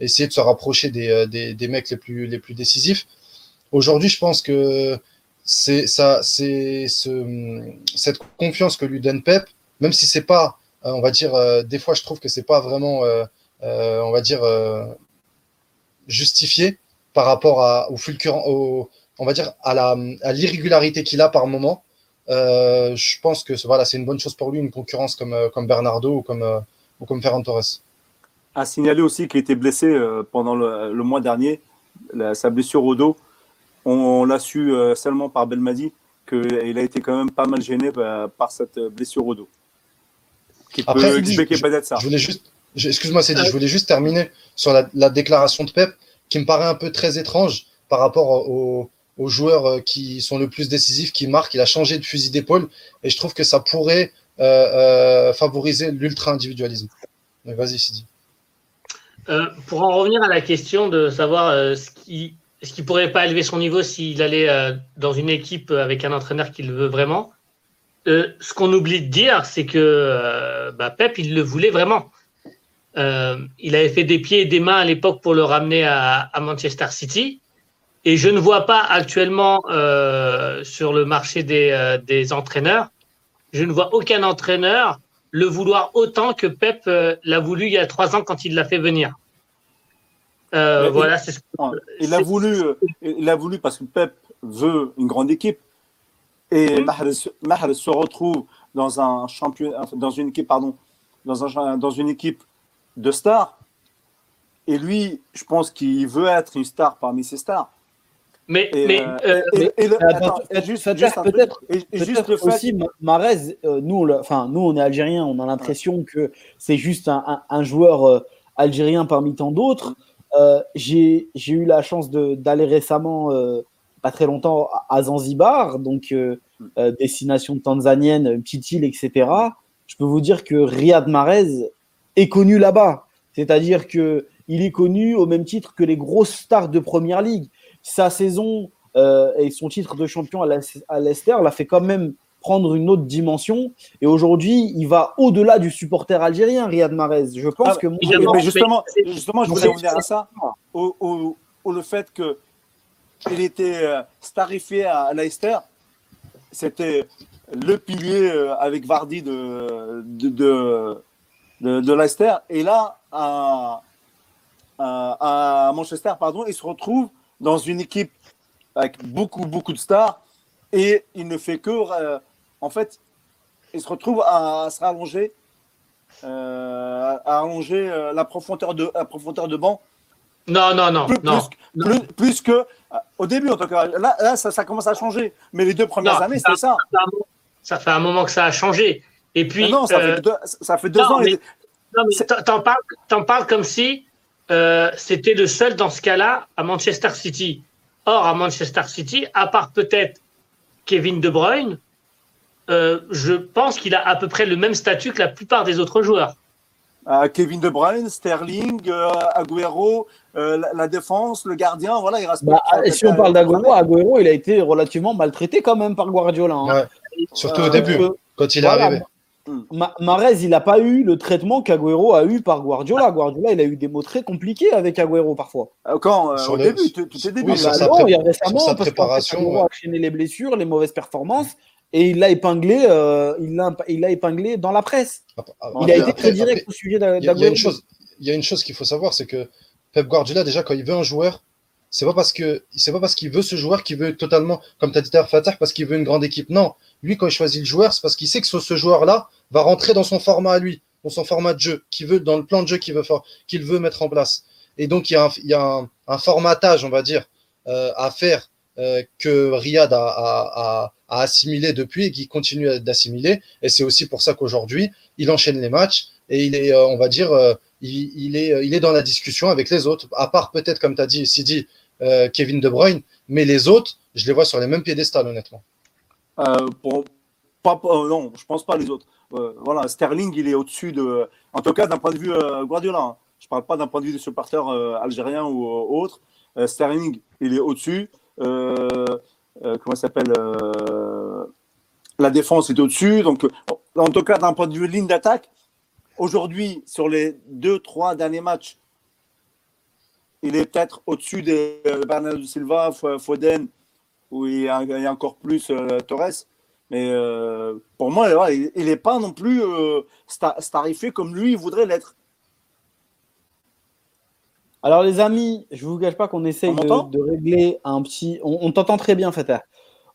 essayer de se rapprocher des, des, mecs les plus, les plus décisifs. Aujourd'hui, je pense que c'est ça, c'est ce, cette confiance que lui donne Pep, même si c'est pas, on va dire, des fois je trouve que c'est pas vraiment, on va dire, justifié par rapport à, au fulgurant, au, on va dire, à l'irrégularité qu'il a par moment. Euh, je pense que voilà, c'est une bonne chose pour lui, une concurrence comme, euh, comme Bernardo ou comme, euh, ou comme Ferran Torres. À signaler aussi qu'il était blessé pendant le, mois dernier, sa blessure au dos. On, l'a su seulement par Belmadi qu'il a été quand même pas mal gêné par cette blessure au dos. qui Après, peut expliquer peut-être ça. Je voulais juste, excuse-moi, c'est dit, je voulais juste terminer sur la, déclaration de Pep, qui me paraît un peu très étrange par rapport aux, joueurs euh, qui sont le plus décisifs, qui marquent. Il a changé de fusil d'épaule et je trouve que ça pourrait euh, euh, favoriser l'ultra-individualisme. Vas-y, Sidi. pour en revenir à la question de savoir ce qui est-ce qu'il pourrait pas élever son niveau s'il allait dans une équipe avec un entraîneur qu'il veut vraiment Ce qu'on oublie de dire, c'est que bah, Pep, il le voulait vraiment. Euh, il avait fait des pieds et des mains à l'époque pour le ramener à, Manchester City. Et je ne vois pas actuellement euh, sur le marché des, euh, des, entraîneurs, je ne vois aucun entraîneur le vouloir autant que Pep l'a voulu il y a trois ans quand il l'a fait venir. voilà, c'est il a voulu, il a voulu parce que Pep veut une grande équipe et Mahrez, se retrouve dans un champion, dans une équipe, pardon, dans, un, dans une équipe de stars. Et lui, je pense qu'il veut être une star parmi ces stars. Mais, mais, juste, peut-être, aussi, Marez, euh, nous, enfin, nous, on est algériens, on a l'impression que c'est juste un, joueur euh, algérien parmi tant d'autres. Euh, j'ai eu la chance d'aller récemment, pas très longtemps, à Zanzibar, donc destination tanzanienne, petite île, etc. Je peux vous dire que Riyad Mahrez, est connu là-bas. C'est-à-dire que il est connu au même titre que les grosses stars de Première Ligue. Sa saison euh, et son titre de champion à Leicester l'a fait quand même prendre une autre dimension. Et aujourd'hui, il va au-delà du supporter algérien, Riyad Mahrez. Je pense ah, que. Mais justement, justement, je voulais revenir à ça, au, le fait que il était euh, starifié à Leicester. C'était le pilier euh, avec Vardy de, de de, Leicester. Et là, à, à, Manchester, pardon, il se retrouve dans une équipe avec beaucoup, beaucoup de stars. Et il ne fait que. Euh, en fait, il se retrouve à, se rallonger, euh, à allonger euh, la, profondeur de, la profondeur de banc. Non, non, non. Plus, non. Plus, que. Au début, en tout cas. Là, là ça, ça commence à changer. Mais les deux premières années, c'était ça. Ça fait un moment que ça a changé. Et puis. non, ça, fait deux, ça fait deux ans. Mais, non, mais t'en parles, parles, comme si euh, c'était le seul dans ce cas-là à Manchester City. Or, à Manchester City, à part peut-être Kevin De Bruyne, euh, je pense qu'il a à peu près le même statut que la plupart des autres joueurs. Kevin De Bruyne, Sterling, Agüero, la, défense, le gardien, voilà, il reste. Bah, si on parle d'Agüero, Agüero, il a été relativement maltraité quand même par Guardiola. Hein. Surtout au début, quand il est arrivé. Marez, il n'a pas eu le traitement qu'Aguero a eu par Guardiola. Guardiola, il a eu des mots très compliqués avec Agüero parfois. Euh, quand euh, Au début, tout, est début. il y a récemment, sa préparation, a enchaîné les blessures, les mauvaises performances, et il l'a épinglé, euh, il l'a, il épinglé dans la presse. Ah, ah, il a été très direct au sujet d'Agüero. Il y a une chose qu'il faut savoir, c'est que Pep Guardiola, déjà, quand il veut un joueur, c'est pas parce que c'est pas parce qu'il veut ce joueur qu'il veut totalement, comme tu as dit Fatah, parce qu'il veut une grande équipe. Non, lui, quand il choisit le joueur, c'est parce qu'il sait que ce, joueur-là va rentrer dans son format à lui, dans son format de jeu, qui veut, dans le plan de jeu qu'il veut, qu'il veut mettre en place. Et donc, il y a un, formatage, on va dire, euh, à faire euh, que Riyad a, assimilé depuis et qui continue d'assimiler. Et c'est aussi pour ça qu'aujourd'hui, il enchaîne les matchs et il est, euh, on va dire, il, est, il est dans la discussion avec les autres, à part peut-être, comme tu as dit, Sidi, Kevin De Bruyne, mais les autres, je les vois sur les mêmes piédestals, honnêtement. Euh, euh, non, je pense pas les autres. Euh, voilà, Sterling, il est au-dessus de. En tout cas, d'un point de vue Guardiola. Hein. Je parle pas d'un point de vue de supporter algérien ou autre. Sterling, il est au-dessus. comment s'appelle La défense est au-dessus. Donc, en tout cas, d'un point de vue ligne d'attaque, aujourd'hui, sur les deux, trois derniers matchs, il est peut-être au-dessus de Bernardo Silva, Foden, où il y a, encore plus euh, Torres. Mais euh, pour moi, il n'est pas non plus euh, starifié comme lui il voudrait l'être. Alors les amis, je ne vous cache pas qu'on essaye de, régler un petit... On, t'entend très bien, Fatah.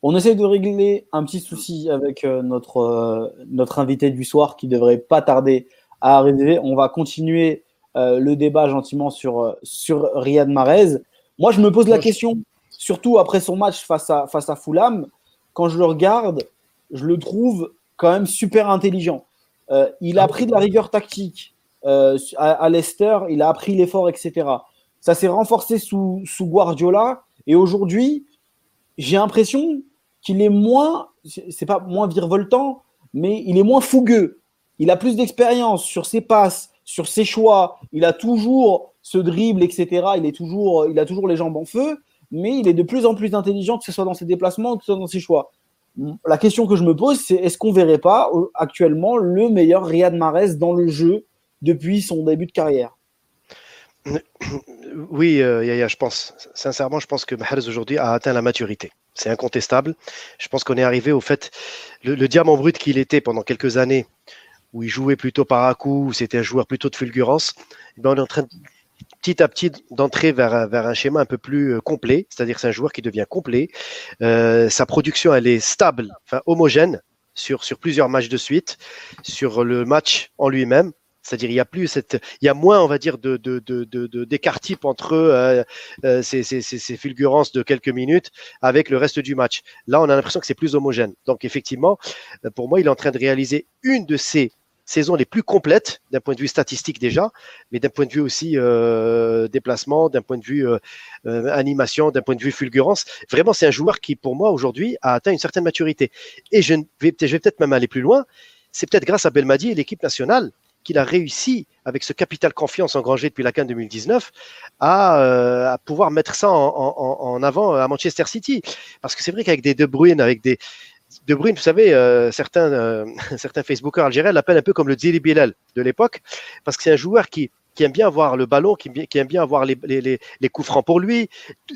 On essaye de régler un petit souci avec notre, notre invité du soir qui devrait pas tarder à arriver. On va continuer le débat gentiment sur, sur Riyad Mahrez. Moi, je me pose la question, surtout après son match face à, face à Fulham, quand je le regarde, je le trouve quand même super intelligent. il a pris de la rigueur tactique à, Leicester, il a appris l'effort, etc. Ça s'est renforcé sous, sous Guardiola. Et aujourd'hui, j'ai l'impression qu'il est moins, c'est pas moins virevoltant, mais il est moins fougueux. Il a plus d'expérience sur ses passes, sur ses choix. Il a toujours ce dribble, etc. Il, est toujours, il a toujours les jambes en feu, mais il est de plus en plus intelligent, que ce soit dans ses déplacements, que ce soit dans ses choix. La question que je me pose, c'est est-ce qu'on verrait pas actuellement le meilleur Riyad Mahrez dans le jeu depuis son début de carrière? Oui, euh, Yaya, je pense, sincèrement, je pense que Mahrez aujourd'hui a atteint la maturité. C'est incontestable. Je pense qu'on est arrivé au fait, le, diamant brut qu'il était pendant quelques années, où il jouait plutôt par à où c'était un joueur plutôt de fulgurance, eh ben, on est en train petit à petit d'entrer vers, vers un schéma un peu plus euh, complet, c'est-à-dire c'est un joueur qui devient complet. Euh, sa production, elle est stable, enfin homogène sur, sur plusieurs matchs de suite, sur le match en lui-même. C'est-à-dire, il y a plus cette, il y a moins, on va dire, de, de, de, d'écart type entre euh, euh, ces, ces, ces, fulgurances de quelques minutes avec le reste du match. Là, on a l'impression que c'est plus homogène. Donc, effectivement, pour moi, il est en train de réaliser une de ces saisons les plus complètes d'un point de vue statistique déjà, mais d'un point de vue aussi euh, déplacement, d'un point de vue euh, animation, d'un point de vue fulgurance. Vraiment, c'est un joueur qui, pour moi, aujourd'hui, a atteint une certaine maturité. Et je vais, peut-être même aller plus loin. C'est peut-être grâce à Belmadi et l'équipe nationale qu'il a réussi, avec ce capital confiance engrangé depuis la CAN 2019, à, à pouvoir mettre ça en, avant à Manchester City. Parce que c'est vrai qu'avec des De Bruyne, avec des, de Bruyne, vous savez, euh, certains, euh, certains Facebookers algériens l'appellent un peu comme le Zili Bilal de l'époque, parce que c'est un joueur qui, qui aime bien avoir le ballon, qui, qui aime bien avoir les, les, les, coups francs pour lui.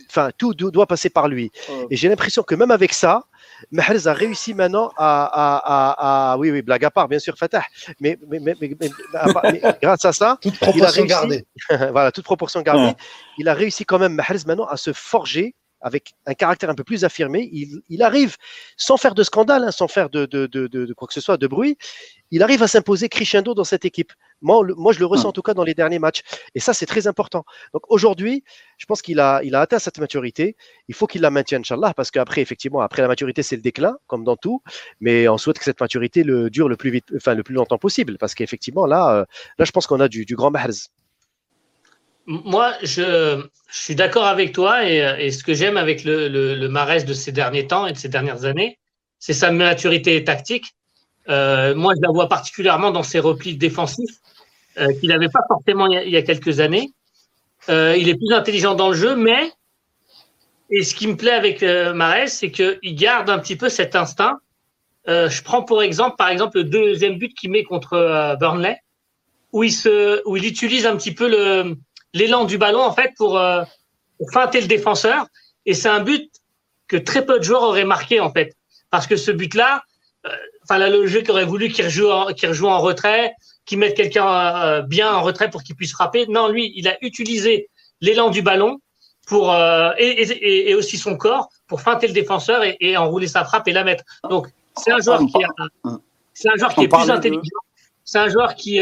Enfin, tout doit passer par lui. Et j'ai l'impression que même avec ça, Mahrez a réussi maintenant à, à, à, oui, oui, blague à part, bien sûr, Fatah, mais, mais, mais, grâce à ça, toute proportion gardée. voilà, toute proportion gardée, il a réussi quand même Mahrez maintenant à se forger avec un caractère un peu plus affirmé, il, il arrive, sans faire de scandale, hein, sans faire de, de, de, de, quoi que ce soit, de bruit, il arrive à s'imposer crescendo dans cette équipe. Moi, moi, je le ressens en tout cas dans les derniers matchs. Et ça, c'est très important. Donc aujourd'hui, je pense qu'il a, il a atteint cette maturité. Il faut qu'il la maintienne, Inch'Allah, parce qu'après, effectivement, après la maturité, c'est le déclin, comme dans tout. Mais on souhaite que cette maturité le dure le plus vite, enfin, le plus longtemps possible. Parce qu'effectivement, là, euh, là, je pense qu'on a du, du grand Mahrez. Moi, je, suis d'accord avec toi et, ce que j'aime avec le, Marès de ces derniers temps et de ces dernières années, c'est sa maturité tactique. Euh, moi, je la vois particulièrement dans ses replis défensifs euh, qu'il n'avait pas forcément il y, a, quelques années. Euh, il est plus intelligent dans le jeu, mais et ce qui me plaît avec Marès, c'est qu'il garde un petit peu cet instinct. je prends pour exemple, par exemple, le deuxième but qu'il met contre Burnley, où il utilise un petit peu le l'élan du ballon en fait pour, euh, pour feinter le défenseur. Et c'est un but que très peu de joueurs auraient marqué en fait, parce que ce but-là, euh, enfin le jeu qui aurait voulu qu'il rejoue, en, rejoue en retrait, qu'il mette quelqu'un euh, bien en retrait pour qu'il puisse frapper. Non, lui, il a utilisé l'élan du ballon pour et, et, et, aussi son corps pour feinter le défenseur et, et, enrouler sa frappe et la mettre. Donc c'est un joueur qui a, c'est un joueur qui est plus intelligent. C'est un joueur qui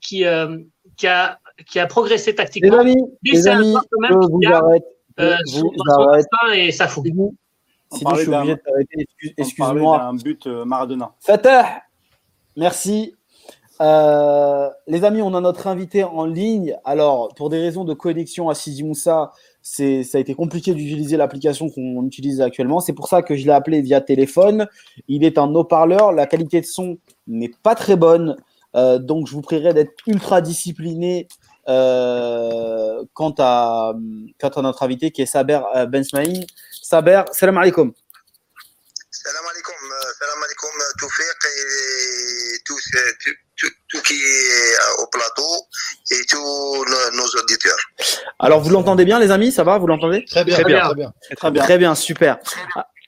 qui qui a qui a progressé tactiquement. Les amis, les amis je vous arrête. Euh, vous arrête. Et ça fout. Si je suis obligé de t'arrêter. Excuse-moi. un but euh, Maradona. Fatah, merci. Euh, les amis, on a notre invité en ligne. Alors, pour des raisons de connexion à Sidi Moussa, ça a été compliqué d'utiliser l'application qu'on utilise actuellement. C'est pour ça que je l'ai appelé via téléphone. Il est un haut-parleur. La qualité de son n'est pas très bonne. Euh, donc, je vous prierai d'être ultra discipliné euh, quant, à, quant à notre invité qui est Saber euh, Ben Smaïn. Saber, salam alaikum. Salam alaikum, salam alaikum Toufiq et tout, tout, tout, qui est au plateau et tous nos, auditeurs. Alors, vous l'entendez bien, les amis? Ça va? Vous l'entendez? Très bien, très bien, très bien, très bien. Très bien, super.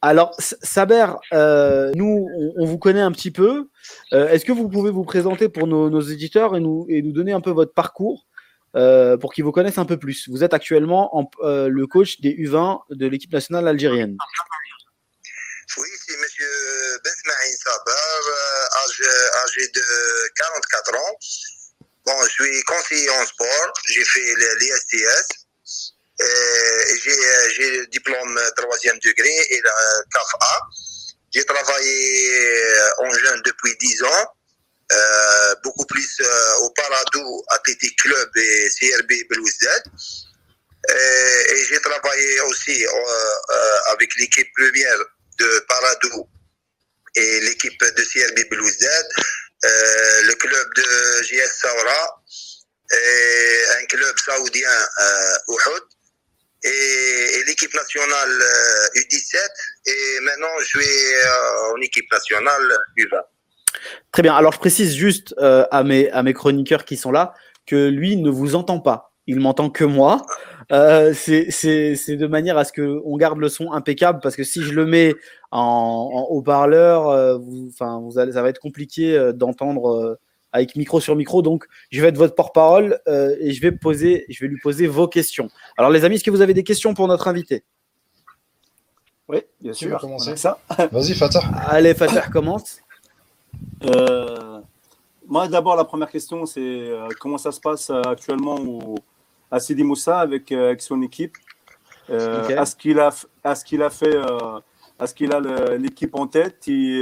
Alors, Saber, euh, nous, on, vous connaît un petit peu. Euh, est-ce que vous pouvez vous présenter pour nos, éditeurs et nous, et nous donner un peu votre parcours? Euh, pour qu'ils vous connaissent un peu plus Vous êtes actuellement en, le coach des U20 de l'équipe nationale algérienne. Oui, c'est M. Besmaïn Saber, âgé, de 44 ans. Bon, je suis conseiller en sport. J'ai fait l'ISTS. Euh, j'ai le diplôme troisième degré et la CAF A. J'ai travaillé euh, en jeune depuis 10 ans. Beaucoup plus au Parado Athletic Club et CRB Belouizdad. Et, j'ai travaillé aussi avec l'équipe première de Parado et l'équipe de CRB Belouizdad, le club de JS Saura et un club saoudien Uhud et, l'équipe nationale U17 et maintenant je suis en équipe nationale U20. Très bien. Alors, je précise juste euh, à, mes, à mes chroniqueurs qui sont là que lui ne vous entend pas. Il m'entend que moi. Euh, c'est de manière à ce qu'on garde le son impeccable parce que si je le mets en, haut-parleur, euh, enfin, vous allez, ça va être compliqué euh, d'entendre avec micro sur micro. Donc, je vais être votre porte-parole et je vais, poser, je vais lui poser vos questions. Alors, les amis, est-ce que vous avez des questions pour notre invité? Oui, bien sûr. ça. Vas-y, Fatah. Allez, Fatah, commence. Euh, moi, d'abord, la première question, c'est euh, comment ça se passe euh, actuellement au, à Sidi Moussa avec, son équipe? Est-ce qu'il a, est qu'il a fait, est-ce qu'il a l'équipe en tête? Et,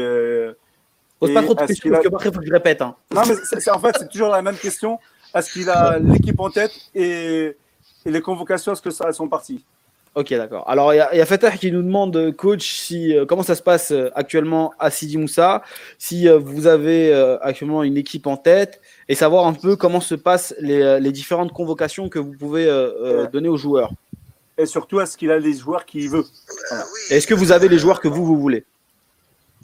Pose pas trop de questions, parce que après, il faut que je répète. Hein. Non, mais c'est, en fait, c'est toujours la même question. Est-ce qu'il a l'équipe en tête et, et les convocations, est-ce que ça, elles sont parties? Ok, d'accord. Alors, il y, a Fatah qui nous demande, euh, coach, si, euh, comment ça se passe euh, actuellement à Sidi Moussa, si vous avez actuellement une équipe en tête, et savoir un peu comment se passent les, différentes convocations que vous pouvez donner aux joueurs. Et surtout, est-ce qu'il a les joueurs qu'il veut? Est-ce que vous avez les joueurs que vous, vous voulez?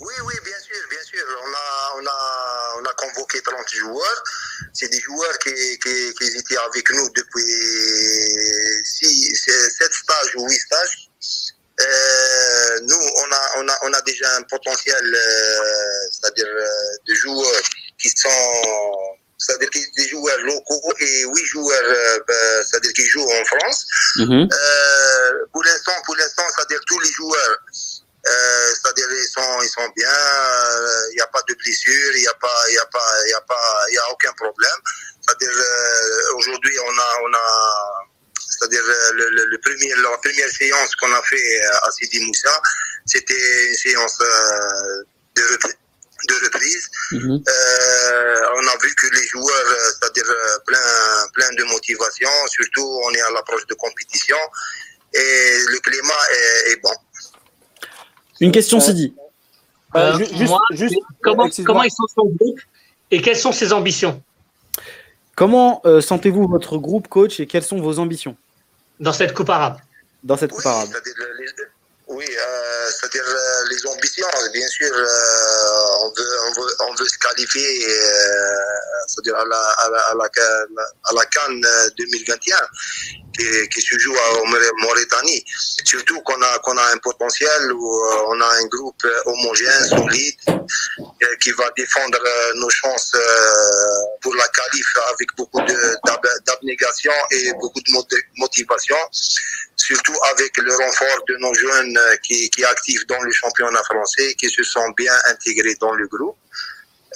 Oui, oui, bien sûr, bien sûr. On a, on a, on a convoqué 30 joueurs. C'est des joueurs qui, qui, qui, étaient avec nous depuis 7 stages ou 8 stages. Euh, nous, on a, on, a, on a déjà un potentiel, euh, c'est-à-dire euh, de joueurs qui sont, c'est-à-dire des joueurs locaux et 8 joueurs, ben, c'est-à-dire qui jouent en France. Mm-hmm. pour l'instant, pour l'instant, c'est-à-dire tous les joueurs euh, c'est-à-dire ils sont ils sont bien, il n'y a pas de blessure, il n'y a pas il y a pas il y a pas il y a aucun problème. C'est-à-dire aujourd'hui on a on a c'est-à-dire le, le, premier la première séance qu'on a fait à Sidi Moussa, c'était une séance de reprise de reprise. Mhm. on a vu que les joueurs, c'est-à-dire plein, plein de motivation, surtout on est à l'approche de compétition et le climat est, est bon. Une question. Euh, juste, comment, comment ils sont son groupe et quelles sont ses ambitions? Comment euh, sentez-vous votre groupe, coach, et quelles sont vos ambitions? Dans cette Coupe arabe Dans cette Coupe arabe. Oui, euh, c'est-à-dire euh, les ambitions, bien sûr, euh, on, veut, on, veut, on, veut, se qualifier à la, à, la, à, la, à Cannes 2021 qui, qui, se joue en Mauritanie. Surtout qu'on a, qu'on a un potentiel où on a un groupe homogène, solide, qui va défendre nos chances pour la qualif avec beaucoup d'abnégation et beaucoup de motivation surtout avec le renfort de nos jeunes euh, qui, qui actifs dans le championnat français, qui se sont bien intégrés dans le groupe.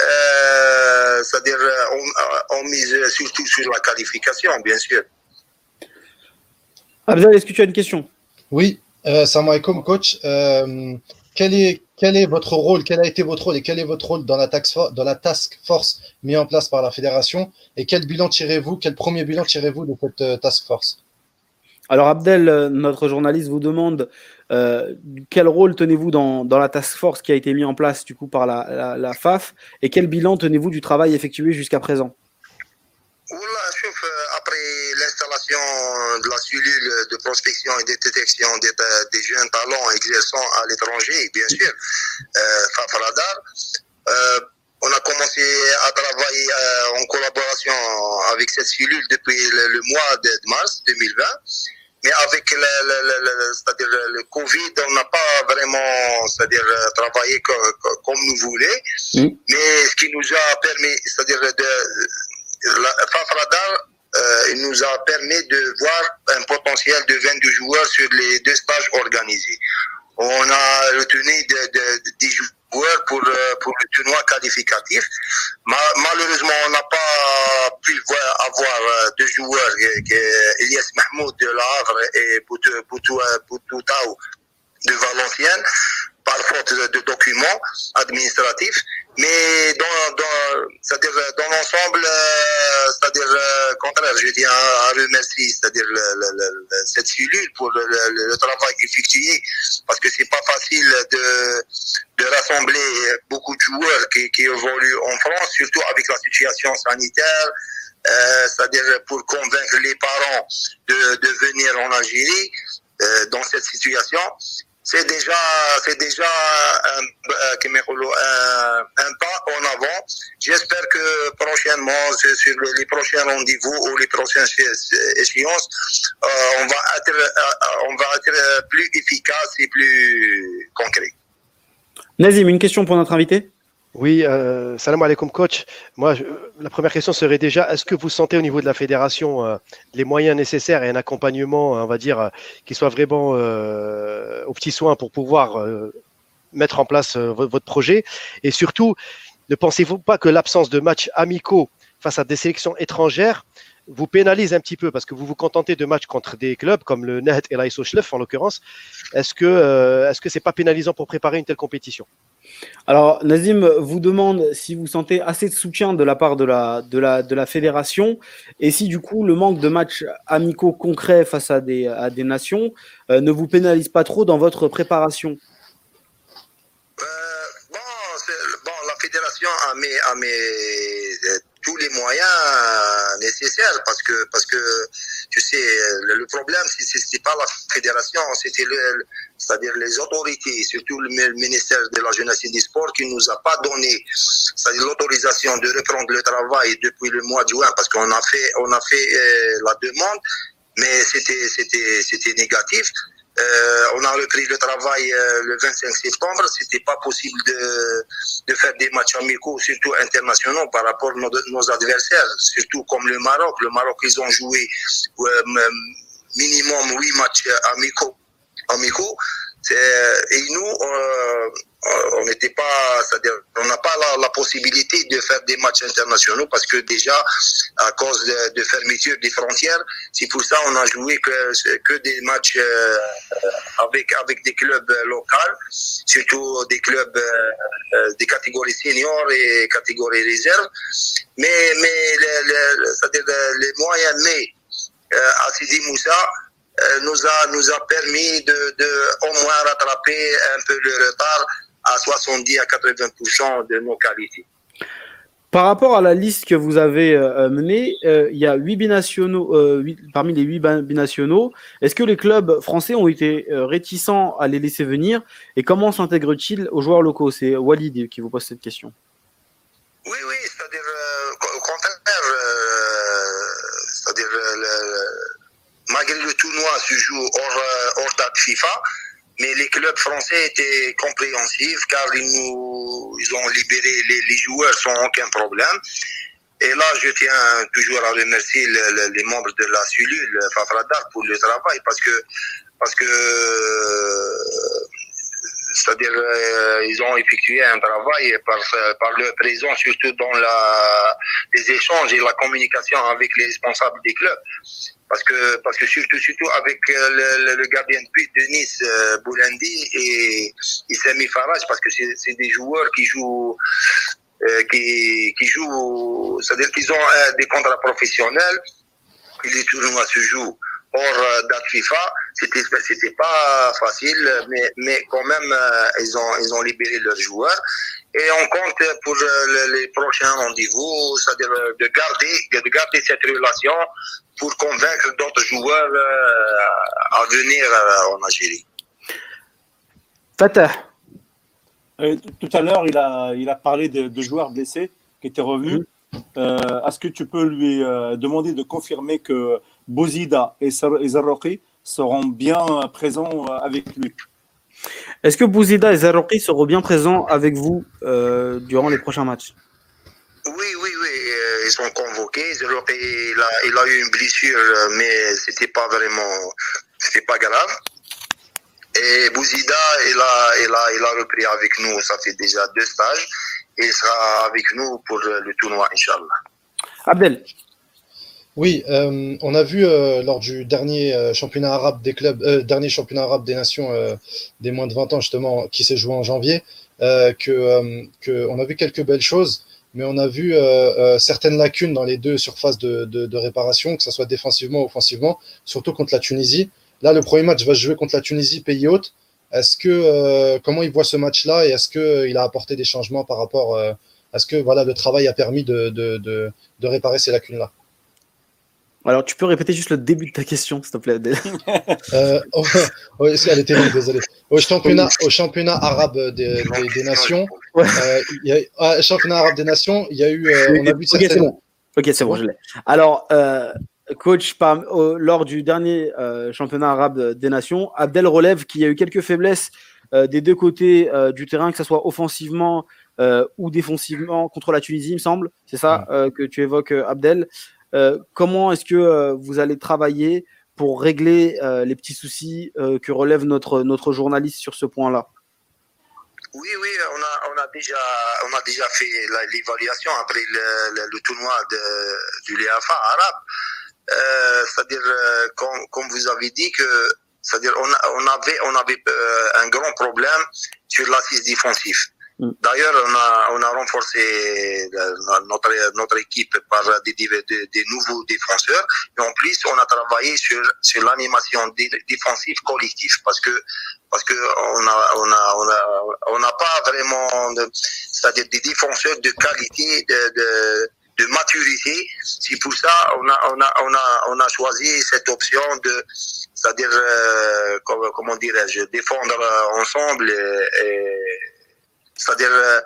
Euh, c'est-à-dire, euh, on, on, mise surtout sur la qualification, bien sûr. Abdel, est-ce que tu as une question? Oui, euh, salam alaikum, coach. Euh, quel, est, quel est votre rôle Quel a été votre rôle et quel est votre rôle dans la, task dans la task force mise en place par la fédération? Et quel bilan tirez-vous Quel premier bilan tirez-vous de cette task force? Alors Abdel, euh, notre journaliste, vous demande euh, quel rôle tenez-vous dans, la task force qui a été mis en place du coup par la, FAF et quel bilan tenez-vous du travail effectué jusqu'à présent? Euh, après l'installation de la cellule de prospection et de détection des, jeunes talents exerçant à l'étranger, bien sûr, FAF Radar, on a commencé à travailler en collaboration avec cette cellule depuis le mois de mars 2020 mais avec le, le, c'est-à-dire le Covid, on n'a pas vraiment c'est-à-dire, travaillé comme, comme nous voulions. Mm. Mais ce qui nous a permis, c'est-à-dire de, la Fafradar, euh, il nous a permis de voir un potentiel de 22 joueurs sur les deux stages organisés. On a retenu de, de, 10 joueurs pour, euh, pour le tournoi qualificatif. malheureusement, on n'a pas avoir euh, deux joueurs, Elias Mahmoud de l'Avre et Boutou de Valenciennes, par faute de documents administratifs. Mais dans, dans, dans l'ensemble, euh, c'est-à-dire euh, contraire, je tiens à, remercier, c'est-à-dire cette cellule pour le, travail effectué, parce que c'est pas facile de, de rassembler beaucoup de joueurs qui, qui évoluent en France, surtout avec la situation sanitaire, euh, c'est-à-dire pour convaincre les parents de, venir en Algérie euh, dans cette situation c'est déjà, c'est déjà un, un, un, pas en avant. J'espère que prochainement, sur les prochains rendez-vous ou les prochaines échéances, euh, on, va être, euh, on va être plus efficace et plus concret. Nazim, une question pour notre invité? Oui, euh, salam alaikum coach. Moi, la première question serait déjà, est-ce que vous sentez au niveau de la fédération euh, les moyens nécessaires et un accompagnement, on va dire, euh, qui soit vraiment euh, aux petits soins pour pouvoir mettre en place votre projet? Et surtout, ne pensez-vous pas que l'absence de matchs amicaux face à des sélections étrangères vous pénalise un petit peu parce que vous vous contentez de matchs contre des clubs comme le Net et l'ISO Schleff en l'occurrence. Est-ce que est-ce que c'est pas pénalisant pour préparer une telle compétition? Alors, Nazim vous demande si vous sentez assez de soutien de la part de la, de la, de la fédération et si du coup le manque de matchs amicaux concrets face à des, à des nations euh, ne vous pénalise pas trop dans votre préparation? Euh, bon, bon, la fédération a mis, a mis euh, tous les moyens nécessaires parce que, parce que tu sais, le, problème, c'est pas la fédération, c'était c'est-à-dire les autorités, surtout le ministère de la Jeunesse et des Sports, qui nous a pas donné l'autorisation de reprendre le travail depuis le mois de juin, parce qu'on a fait, on a fait euh, la demande, mais c'était, c'était, c'était négatif. Euh, on a repris le travail euh, le 25 septembre. C'était pas possible de, de faire des matchs amicaux, surtout internationaux, par rapport à nos, adversaires, surtout comme le Maroc. Le Maroc, ils ont joué minimum huit matchs amicaux amicaux. Et nous, euh, on n'était pas, c'est-à-dire, on n'a pas la, possibilité de faire des matchs internationaux parce que déjà, à cause de, fermeture des frontières, c'est pour ça qu'on a joué que, que des matchs euh, avec, avec des clubs locaux, surtout des clubs euh, des catégories seniors et catégories réserves. Mais, mais c'est-à-dire les moyens, mais à Sidi Moussa, euh, nous a, nous a permis de, de au moins rattraper un peu le retard à 70 à 80% de nos qualités. Par rapport à la liste que vous avez euh, menée, euh, il y a huit binationaux, parmi les huit binationaux. Est-ce que les clubs français ont été réticents à les laisser venir et comment s'intègrent-ils aux joueurs locaux? C'est Walid qui vous pose cette question. Oui, oui, c'est-à-dire, au contraire, c'est-à-dire, malgré le tournoi se joue hors, euh, hors date FIFA, mais les clubs français étaient compréhensifs car ils, nous, ils ont libéré les, joueurs sans aucun problème. Et là, je tiens toujours à remercier les membres de la cellule Fafradar pour le travail parce que, parce que c'est-à-dire euh, ils ont effectué un travail par, par leur présence, surtout dans la, les échanges et la communication avec les responsables des clubs. Parce que, parce que surtout, surtout avec euh, le, gardien de but de Nice, euh, Boulandi et, et Farage, parce que c'est des joueurs qui jouent, euh, qui, qui jouent, c'est-à-dire qu'ils ont des contrats professionnels, et les tournois se jouent hors date FIFA. C'était, c'était pas facile, mais, mais quand même, ils ont, ils ont libéré leurs joueurs. Et on compte pour les prochains rendez-vous, c'est-à-dire de garder, de garder cette relation pour convaincre d'autres joueurs euh, à venir euh, en Algérie. Fatah. Euh, tout à l'heure, il a, il a parlé de, joueurs blessés qui étaient revenus. Est-ce que tu peux lui demander de confirmer que Bozida et Zarroqi seront bien présents avec lui? Est-ce que Bouzida et Zarroqi seront bien présents avec vous durant les prochains matchs? Oui, oui, oui ils sont convoqués. Il a, il a eu une blessure, mais c'était pas vraiment, c'était pas grave. Et Bouzida, il a, il, a, il a repris avec nous, ça fait déjà deux stages. Et il sera avec nous pour le tournoi, Inch'Allah. Abdel. Oui, euh, on a vu euh, lors du dernier euh, championnat arabe des clubs, dernier championnat arabe des nations des moins de 20 ans justement, qui s'est joué en janvier, que, que, on a vu quelques belles choses, mais on a vu certaines lacunes dans les deux surfaces de, de, réparation, que ce soit défensivement ou offensivement, surtout contre la Tunisie. Là, le premier match va se jouer contre la Tunisie, pays hôte. Est-ce que comment il voit ce match-là et est-ce qu'il a apporté des changements par rapport à ce que voilà le travail a permis de, de, de, de réparer ces lacunes-là? Alors, tu peux répéter juste le début de ta question, s'il te plaît, euh, oh, oh, elle était longue, désolé. Au championnat, au championnat arabe des, des, nations, euh, il y a, ah, championnat arabe des nations, il y a eu, euh, on a vu Ok, c'est bon. Ok, c'est bon, je l'ai. Alors, euh, coach, par, lors du dernier championnat arabe des nations, Abdel relève qu'il y a eu quelques faiblesses des deux côtés du terrain, que ce soit offensivement ou défensivement contre la Tunisie, il me semble. C'est ça que tu évoques, Abdel. Comment est-ce que vous allez travailler pour régler les petits soucis que relève notre, notre journaliste sur ce point-là? Oui, oui, on a, on a, déjà, on a déjà fait l'évaluation après le, le, tournoi de, du LEAFA arabe. c'est-à-dire, comme, comme, vous avez dit, que c'est-à-dire on, on, avait, on avait un grand problème sur l'assise défensif. Mm. D'ailleurs, on a, on a renforcé notre, notre équipe par des, nouveaux défenseurs. Et en plus, on a travaillé sur, sur l'animation défensive collective parce que parce que on a on a on a on n'a pas vraiment c'est-à-dire des défenseurs de qualité de, de maturité. C'est pour ça on a on a on a on a choisi cette option de c'est-à-dire euh, comment, dirais-je défendre ensemble et c'est-à-dire euh,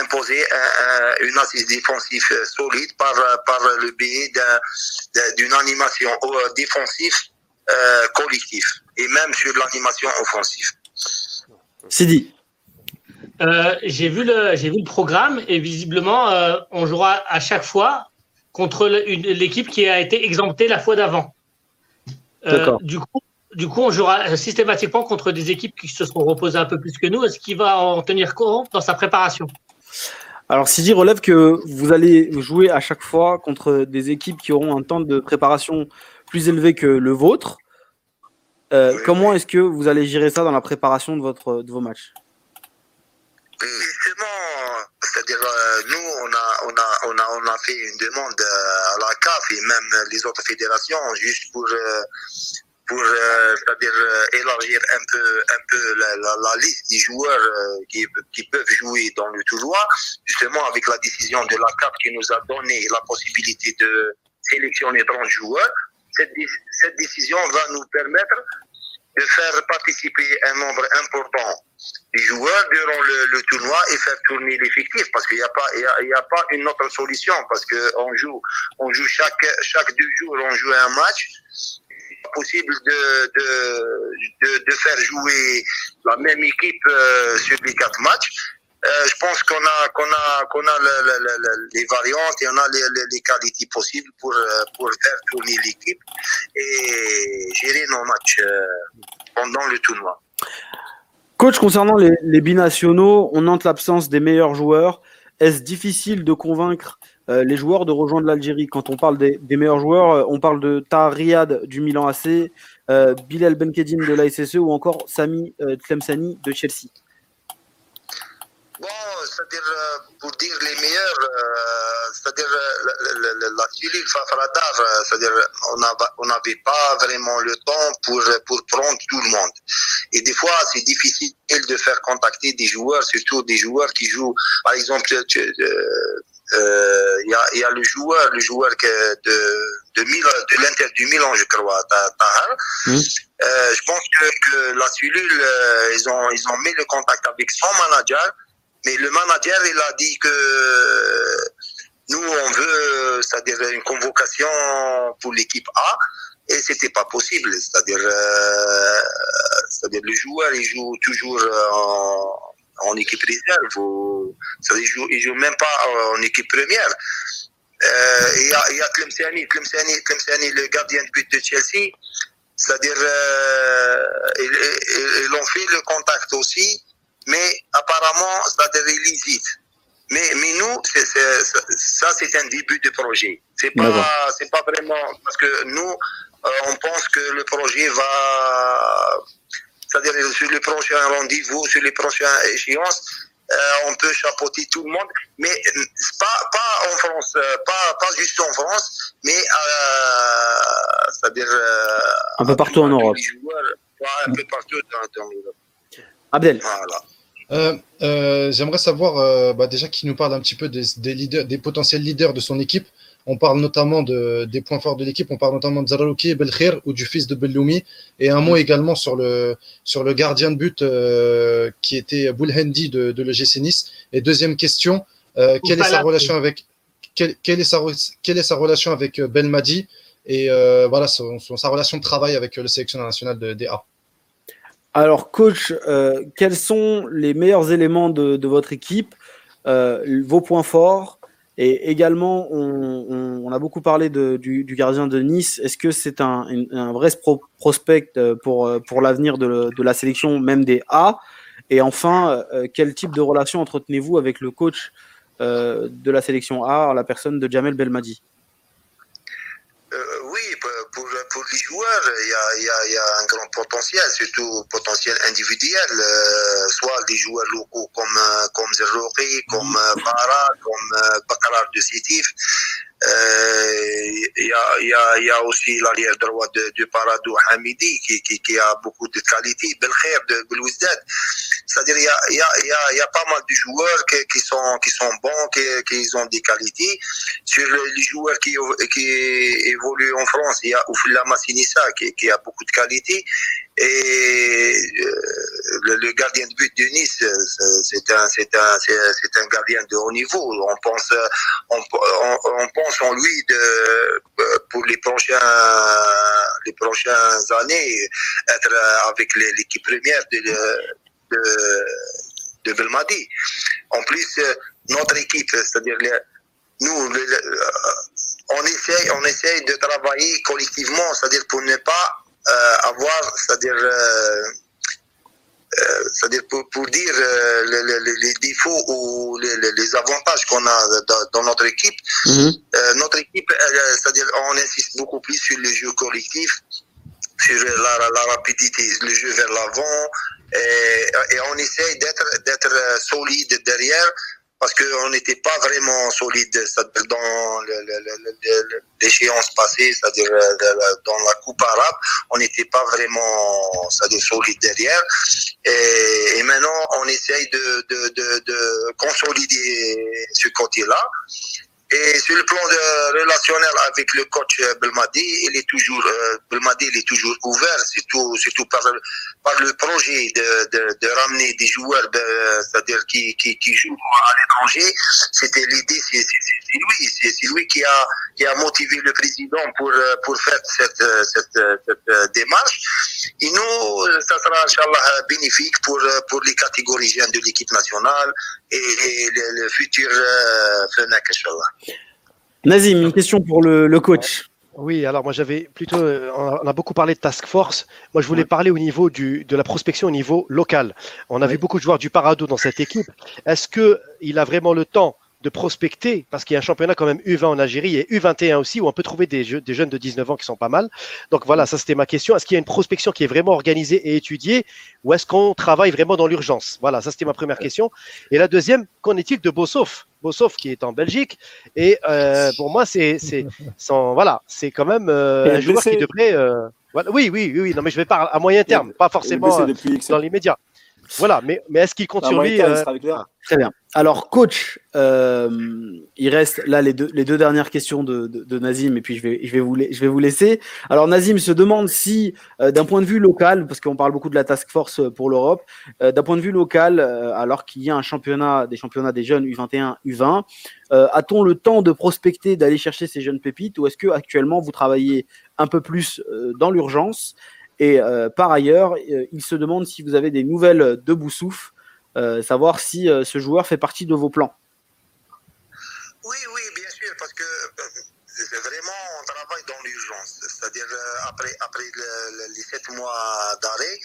imposer une assise défensive solide par, par le biais d'une animation euh, défensive euh, collective et même sur l'animation offensive. C'est dit. j'ai vu le j'ai vu le programme et visiblement on jouera à chaque fois contre l'équipe qui a été exemptée la fois d'avant. du coup, du coup, on jouera systématiquement contre des équipes qui se seront reposées un peu plus que nous. Est-ce qu'il va en tenir compte dans sa préparation? Alors, Sidi relève que vous allez jouer à chaque fois contre des équipes qui auront un temps de préparation plus élevé que le vôtre. Euh, comment est-ce que vous allez gérer ça dans la préparation de, votre, de vos matchs? Justement, c'est-à-dire, euh, nous, on a, on, a, on, a, on a fait une demande à la CAF et même les autres fédérations juste pour pour euh, c'est-à-dire euh, élargir un peu un peu la, la, la liste des joueurs euh, qui, qui, peuvent jouer dans le tournoi justement avec la décision de la CAP qui nous a donné la possibilité de sélectionner 30 joueurs. Cette, cette décision va nous permettre de faire participer un nombre important des joueurs durant le, le tournoi et faire tourner l'effectif parce qu'il n'y a pas il y a, y a, pas une autre solution parce que on joue on joue chaque chaque deux jours on joue un match possible de, de, de, faire jouer la même équipe euh, sur les quatre matchs. Euh, je pense qu'on a qu'on a qu'on a les variantes et on a les, les, qualités possibles pour euh, pour faire tourner l'équipe et gérer nos matchs pendant le tournoi. Coach, concernant les, les binationaux, on note l'absence des meilleurs joueurs. Est-ce difficile de convaincre euh, les joueurs de rejoindre l'Algérie. Quand on parle des, meilleurs joueurs, euh, on parle de Tahar Riyad du Milan AC, euh, Bilal Benkedim de l'ASSE ou encore Sami Tlemsani de Chelsea. Bon, c'est-à-dire, pour dire les meilleurs, c'est-à-dire la cellule Fafradar, c'est-à-dire on n'avait pas vraiment le temps pour, pour prendre tout le monde. Et des fois, c'est difficile de faire contacter des joueurs, surtout des joueurs qui jouent, par exemple, il euh, y, a, y, a, le joueur, le joueur que de, de, Milan, de l'Inter du Milan, je crois, Tahar. Mmh. Euh, je pense que, que la cellule, euh, ils, ont, ils ont mis le contact avec son manager, mais le manager, il a dit que nous, on veut, c'est-à-dire une convocation pour l'équipe A, et c'était pas possible. C'est-à-dire, c'est-à-dire le joueur, il joue toujours en en équipe réserve. Ou, ça, il joue, joue même pas en équipe première. Euh, il y a, y a Tlemceni, Tlemceni, Tlemceni, le gardien de but de Chelsea. C'est-à-dire, euh, ils, ils, ont fait le contact aussi, mais apparemment, c'est-à-dire, ils hésitent. Mais, mais nous, ça, c'est un début de projet. C'est pas, c'est pas vraiment, parce que nous, euh, on pense que le projet va, c'est-à-dire sur les prochains rendez-vous, sur les prochaines échéances, on peut chapeauter tout le monde, mais pas, pas en France, pas, pas juste en France, mais c'est-à-dire un peu partout en Europe. un peu partout dans, l'Europe. Abdel. J'aimerais savoir bah, déjà qui nous parle un petit peu des, des, leaders, des potentiels leaders de son équipe. On parle notamment de, des points forts de l'équipe. On parle notamment de Zarouki Belkhir ou du fils de Belloumi. Et un mot également sur le, sur le gardien de but euh, qui était Boulhendi de, de l'EGC Nice. Et deuxième question, euh, quelle, est sa relation avec, quelle, quelle, est sa, quelle est sa relation avec euh, Belmadi? Et euh, voilà son, son, sa relation de travail avec le sélectionneur national de DA Alors, coach, euh, quels sont les meilleurs éléments de, de votre équipe, euh, vos points forts et également, on, a beaucoup parlé du, gardien de Nice. Est-ce que c'est un, vrai prospect euh, pour, euh, pour l'avenir de, de, la sélection, même des A? Et enfin, euh, quel type de relation entretenez-vous avec le coach de la sélection A, la personne de Jamel Belmadi? Oui, pour, pour les joueurs, il y a, y, a, y a, un grand potentiel, surtout potentiel individuel, euh, soit des joueurs locaux comme, comme Zerroki, comme Bara, comme Bakarar de Sétif. Il y, a, y, a, aussi l'arrière droit de, de Paradou Hamidi qui, qui, qui, a beaucoup de qualité, Belkhair de Belouizdad. C'est-à-dire il y a, y, pas mal de joueurs qui, qui, sont, qui sont bons, qui, qui ont des qualités. Sur les joueurs qui, qui évoluent en France, il y a Oufila Massinissa qui, qui a beaucoup de qualité. Et le, le, gardien de but de Nice, c'est un, c'est un, c'est un gardien de haut niveau. On pense, on, on, pense en lui de, pour les prochains, les prochaines années être avec l'équipe première de, de, Belmadi. En plus, notre équipe, c'est-à-dire nous, on essaye, on essaye de travailler collectivement, c'est-à-dire pour ne pas euh, avoir, c'est-à-dire, euh, euh, c'est-à-dire pour, pour dire euh, les, les, les, défauts ou les, les avantages qu'on a dans, dans, notre équipe. Mm -hmm. notre équipe, c'est-à-dire, on insiste beaucoup plus sur le jeu collectif, sur la, la rapidité, le jeu vers l'avant, et, et, on essaye d'être solide derrière parce qu'on n'était pas vraiment solide dans l'échéance passée, c'est-à-dire euh, dans la Coupe arabe, on n'était pas vraiment solide derrière. Et, maintenant, on essaye de consolider ce côté-là. Et sur le plan de relationnel avec le coach Belmadi, il est toujours, euh, Belmadi, il est toujours ouvert, surtout, surtout par, par le projet de, de, de ramener des joueurs, c'est-à-dire qui, qui, qui jouent à l'étranger. C'était l'idée, c'est lui, c'est lui qui a, qui a motivé le président pour, pour faire cette, cette, cette démarche. Et nous, ça sera, Inch'Allah, bénéfique pour, pour les catégories jeunes de l'équipe nationale et, et le, le, futur euh, FENAC, Inch'Allah. Nazim, une question pour le, le coach. Oui, alors moi j'avais plutôt, on a beaucoup parlé de task force. Moi je voulais parler au niveau du, de la prospection au niveau local. On a vu beaucoup de joueurs du Parado dans cette équipe. Est-ce que il a vraiment le temps de prospecter, parce qu'il y a un championnat quand même U20 en Algérie et U21 aussi, où on peut trouver des, jeux, des jeunes de 19 ans qui sont pas mal. Donc voilà, ça c'était ma question. Est-ce qu'il y a une prospection qui est vraiment organisée et étudiée, ou est-ce qu'on travaille vraiment dans l'urgence? Voilà, ça c'était ma première question. Et la deuxième, qu'en est-il de Bossov Bossov qui est en Belgique et euh, pour moi c'est c'est voilà c'est quand même euh, un joueur qui devrait euh, voilà, oui oui oui non mais je vais pas à moyen terme pas forcément dans l'immédiat voilà, mais, mais est-ce qu'il compte sur lui euh... Très bien. Alors, coach, euh, il reste là les deux, les deux dernières questions de, de, de, Nazim, et puis je vais, je, vais vous, je vais vous laisser. Alors, Nazim se demande si, euh, d'un point de vue local, parce qu'on parle beaucoup de la task force pour l'Europe, euh, d'un point de vue local, euh, alors qu'il y a un championnat, des championnats des jeunes U21, U20, a-t-on le temps de prospecter, d'aller chercher ces jeunes pépites, ou est-ce que actuellement vous travaillez un peu plus dans l'urgence? Et euh, par ailleurs, euh, il se demande si vous avez des nouvelles de Boussouf, euh, savoir si ce joueur fait partie de vos plans. Oui, oui, bien sûr, parce que vraiment, on travaille dans l'urgence. C'est-à-dire, après, après le, les sept mois d'arrêt,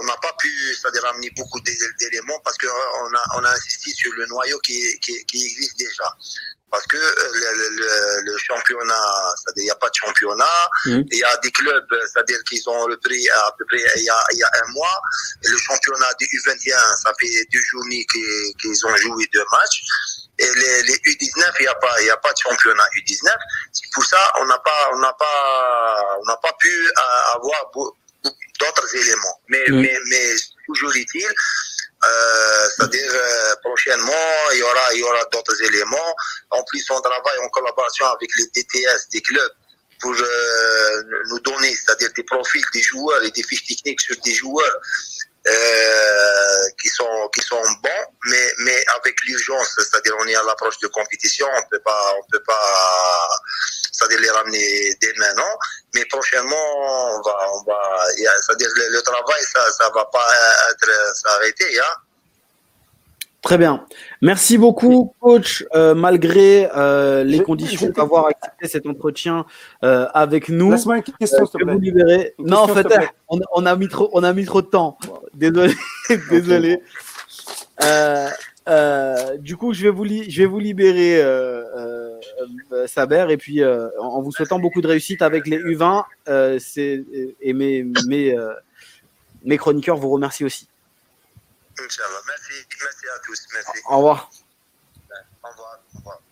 on n'a pas pu c'est-à-dire, amener beaucoup d'éléments parce qu'on a, insisté sur le noyau qui existe déjà parce que le, le, le championnat, il n'y a pas de championnat. Mmh. Il y a des clubs, c'est-à-dire qu'ils ont repris à peu près il y a, il y a un mois. Et le championnat du U21, ça fait deux journées qu'ils ont joué deux matchs. Et les, les U19, il n'y a pas, il y a pas de championnat U19. C'est pour ça, on n'a pas, on n'a pas, on n'a pas pu euh, avoir d'autres éléments. Mais, mmh. mais, mais toujours est-il, euh, c'est-à-dire euh, prochainement, il y aura, il y aura d'autres éléments. En plus, on travaille en collaboration avec les DTS des clubs pour euh, nous donner, c'est-à-dire des profils des joueurs et des fiches techniques sur des joueurs euh, qui sont qui sont bons, mais mais avec l'urgence, c'est-à-dire on est à l'approche de compétition, on peut pas on peut pas c'est-à-dire les ramener dès maintenant, mais prochainement on va on va c'est-à-dire le, le, travail ça ça va pas être s'arrêter, hein. Très bien. Merci beaucoup, coach, euh, malgré euh, les conditions d'avoir accepté cet entretien euh, avec nous. Laisse-moi une question, s'il vous libérer. non, en fait, on, on, a mis trop, on a mis trop de temps. Désolé, désolé. Du coup, je vais vous, je vais vous libérer, Saber, et puis en vous souhaitant beaucoup de réussite avec les U20. et mes, mes, mes chroniqueurs vous remercient aussi. Inch'Allah. Merci, merci à tous. Merci. Au revoir. Au revoir. Au revoir.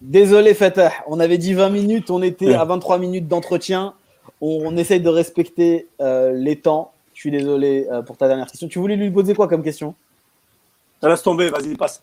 Désolé Fatah, on avait dit 20 minutes, on était à 23 minutes d'entretien. On, on, essaye de respecter euh, les temps. Je suis désolé euh, pour ta dernière question. Tu voulais lui poser quoi comme question? Laisse tomber, vas-y, passe.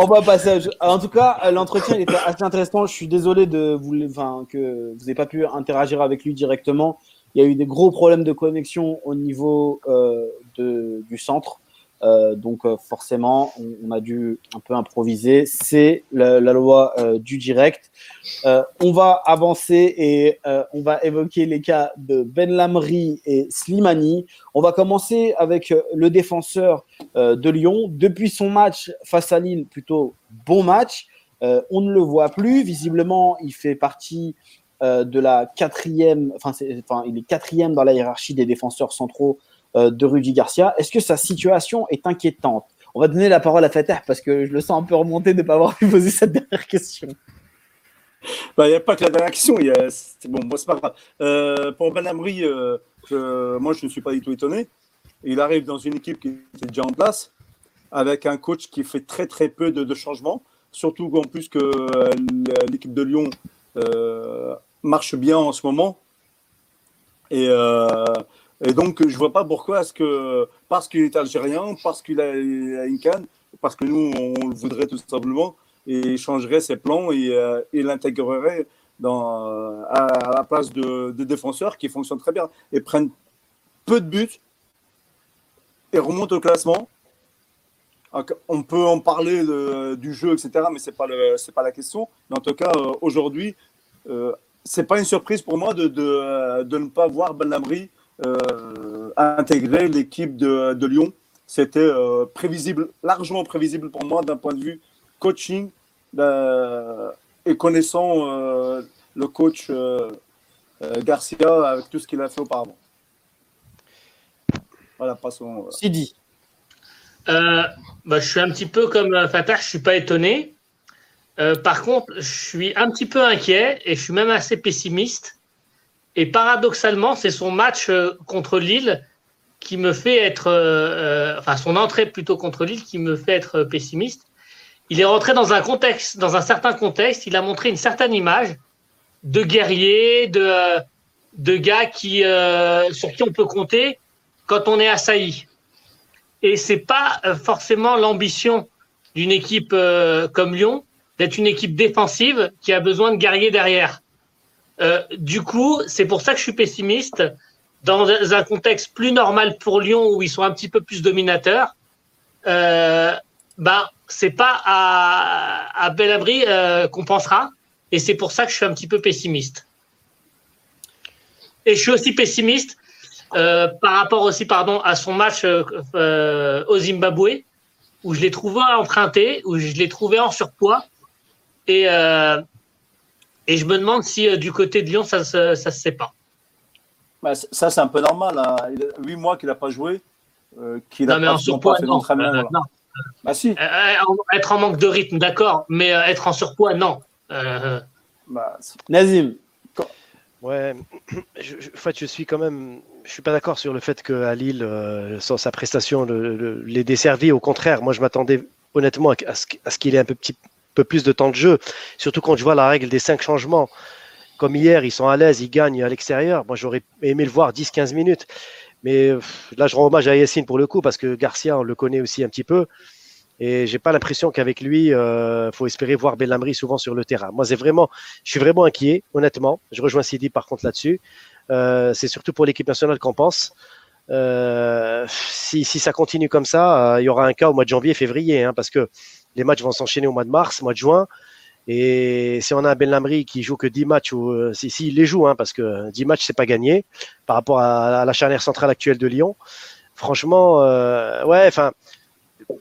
on va passer. En tout cas, l'entretien était assez intéressant. Je suis désolé de vous, enfin, que vous n'ayez pas pu interagir avec lui directement. Il y a eu des gros problèmes de connexion au niveau euh, de, du centre. Euh, donc euh, forcément, on, a dû un peu improviser. C'est la, loi euh, du direct. On va avancer et on va évoquer les cas de Ben Lamri et Slimani. On va commencer avec le défenseur de Lyon. Depuis son match face à Lille, plutôt bon match. on ne le voit plus. Visiblement, il fait partie de la quatrième, enfin, il est quatrième dans la hiérarchie des défenseurs centraux de Rudy Garcia. Est-ce que sa situation est inquiétante? On va donner la parole à Fatah parce que je le sens un peu remonté de ne pas avoir pu poser cette dernière question. Bah, il n'y a pas que la dernière question. Bon, moi, c'est pas grave. Euh, pour Ben Amri, euh, moi, je ne suis pas du tout étonné. Il arrive dans une équipe qui était déjà en place, avec un coach qui fait très, très peu de, changements. Surtout en plus que euh, l'équipe de Lyon euh, marche bien en ce moment. Et et donc, je ne vois pas pourquoi parce qu'il est algérien, parce qu'il a, une canne, parce que nous, on le voudrait tout simplement, et changerait ses plans et, euh, l'intégrerait à, la place de, défenseurs qui fonctionnent très bien et prennent peu de buts et remontent au classement. On peut en parler du jeu, etc., mais ce n'est pas, pas la question. Mais en tout cas, euh, aujourd'hui, euh, ce n'est pas une surprise pour moi de, de, de ne pas voir Ben Lamri euh, intégrer l'équipe de, de, Lyon. C'était euh, prévisible, largement prévisible pour moi d'un point de vue coaching euh, et connaissant euh, le coach euh, Garcia avec tout ce qu'il a fait auparavant. Voilà, passons. Sidi. Bah, je suis un petit peu comme Fatah, je suis pas étonné. par contre, je suis un petit peu inquiet et je suis même assez pessimiste et paradoxalement, c'est son match euh, contre Lille qui me fait être, euh, euh, enfin son entrée plutôt contre Lille qui me fait être pessimiste. Il est rentré dans un contexte, dans un certain contexte. Il a montré une certaine image de guerrier, de de gars qui sur qui on peut compter quand on est assailli. Et c'est pas forcément l'ambition d'une équipe comme Lyon d'être une équipe défensive qui a besoin de guerriers derrière. Euh, du coup, c'est pour ça que je suis pessimiste. Dans un contexte plus normal pour Lyon, où ils sont un petit peu plus dominateurs, euh, ben, c'est pas à, à Belabri euh, qu'on pensera. Et c'est pour ça que je suis un petit peu pessimiste. Et je suis aussi pessimiste euh, par rapport aussi pardon, à son match euh, au Zimbabwe, où je l'ai trouvé emprunté, où je l'ai trouvé en surpoids. Et, euh, et je me demande si euh, du côté de Lyon, ça ne se sait pas. Bah, ça, c'est un peu normal. Hein. Il a 8 mois qu'il n'a pas joué. Euh, qu'il non, mais en surpoids, non. Euh, non. bah, être en manque de rythme, d'accord, mais être en surpoids, non. Bah, Nazim. Ouais, je, en fait, je suis quand même, je suis pas d'accord sur le fait qu'à Lille, euh, sans sa prestation, l'ait desservi. Au contraire, moi, je m'attendais honnêtement à, ce, qu'il ait un peu, petit, peu plus de temps de jeu, surtout quand je vois la règle des cinq changements. Comme hier, ils sont à l'aise, ils gagnent à l'extérieur. Moi, j'aurais aimé le voir 10-15 minutes. Mais là, je rends hommage à Yassine pour le coup, parce que Garcia, on le connaît aussi un petit peu. Et j'ai pas l'impression qu'avec lui, il euh, faut espérer voir Bellamri souvent sur le terrain. Moi, je suis vraiment inquiet, honnêtement. Je rejoins Sidi par contre là-dessus. Euh, c'est surtout pour l'équipe nationale qu'on pense. Euh, si, ça continue comme ça, il y aura un cas au mois de janvier, février, hein, parce que les matchs vont s'enchaîner au mois de mars, mois de juin. Et si on a un Bellamri qui joue que 10 matchs, ou euh, si, les joue, hein, parce que 10 matchs, c'est pas gagné par rapport à, la charnière centrale actuelle de Lyon. Franchement, ouais, enfin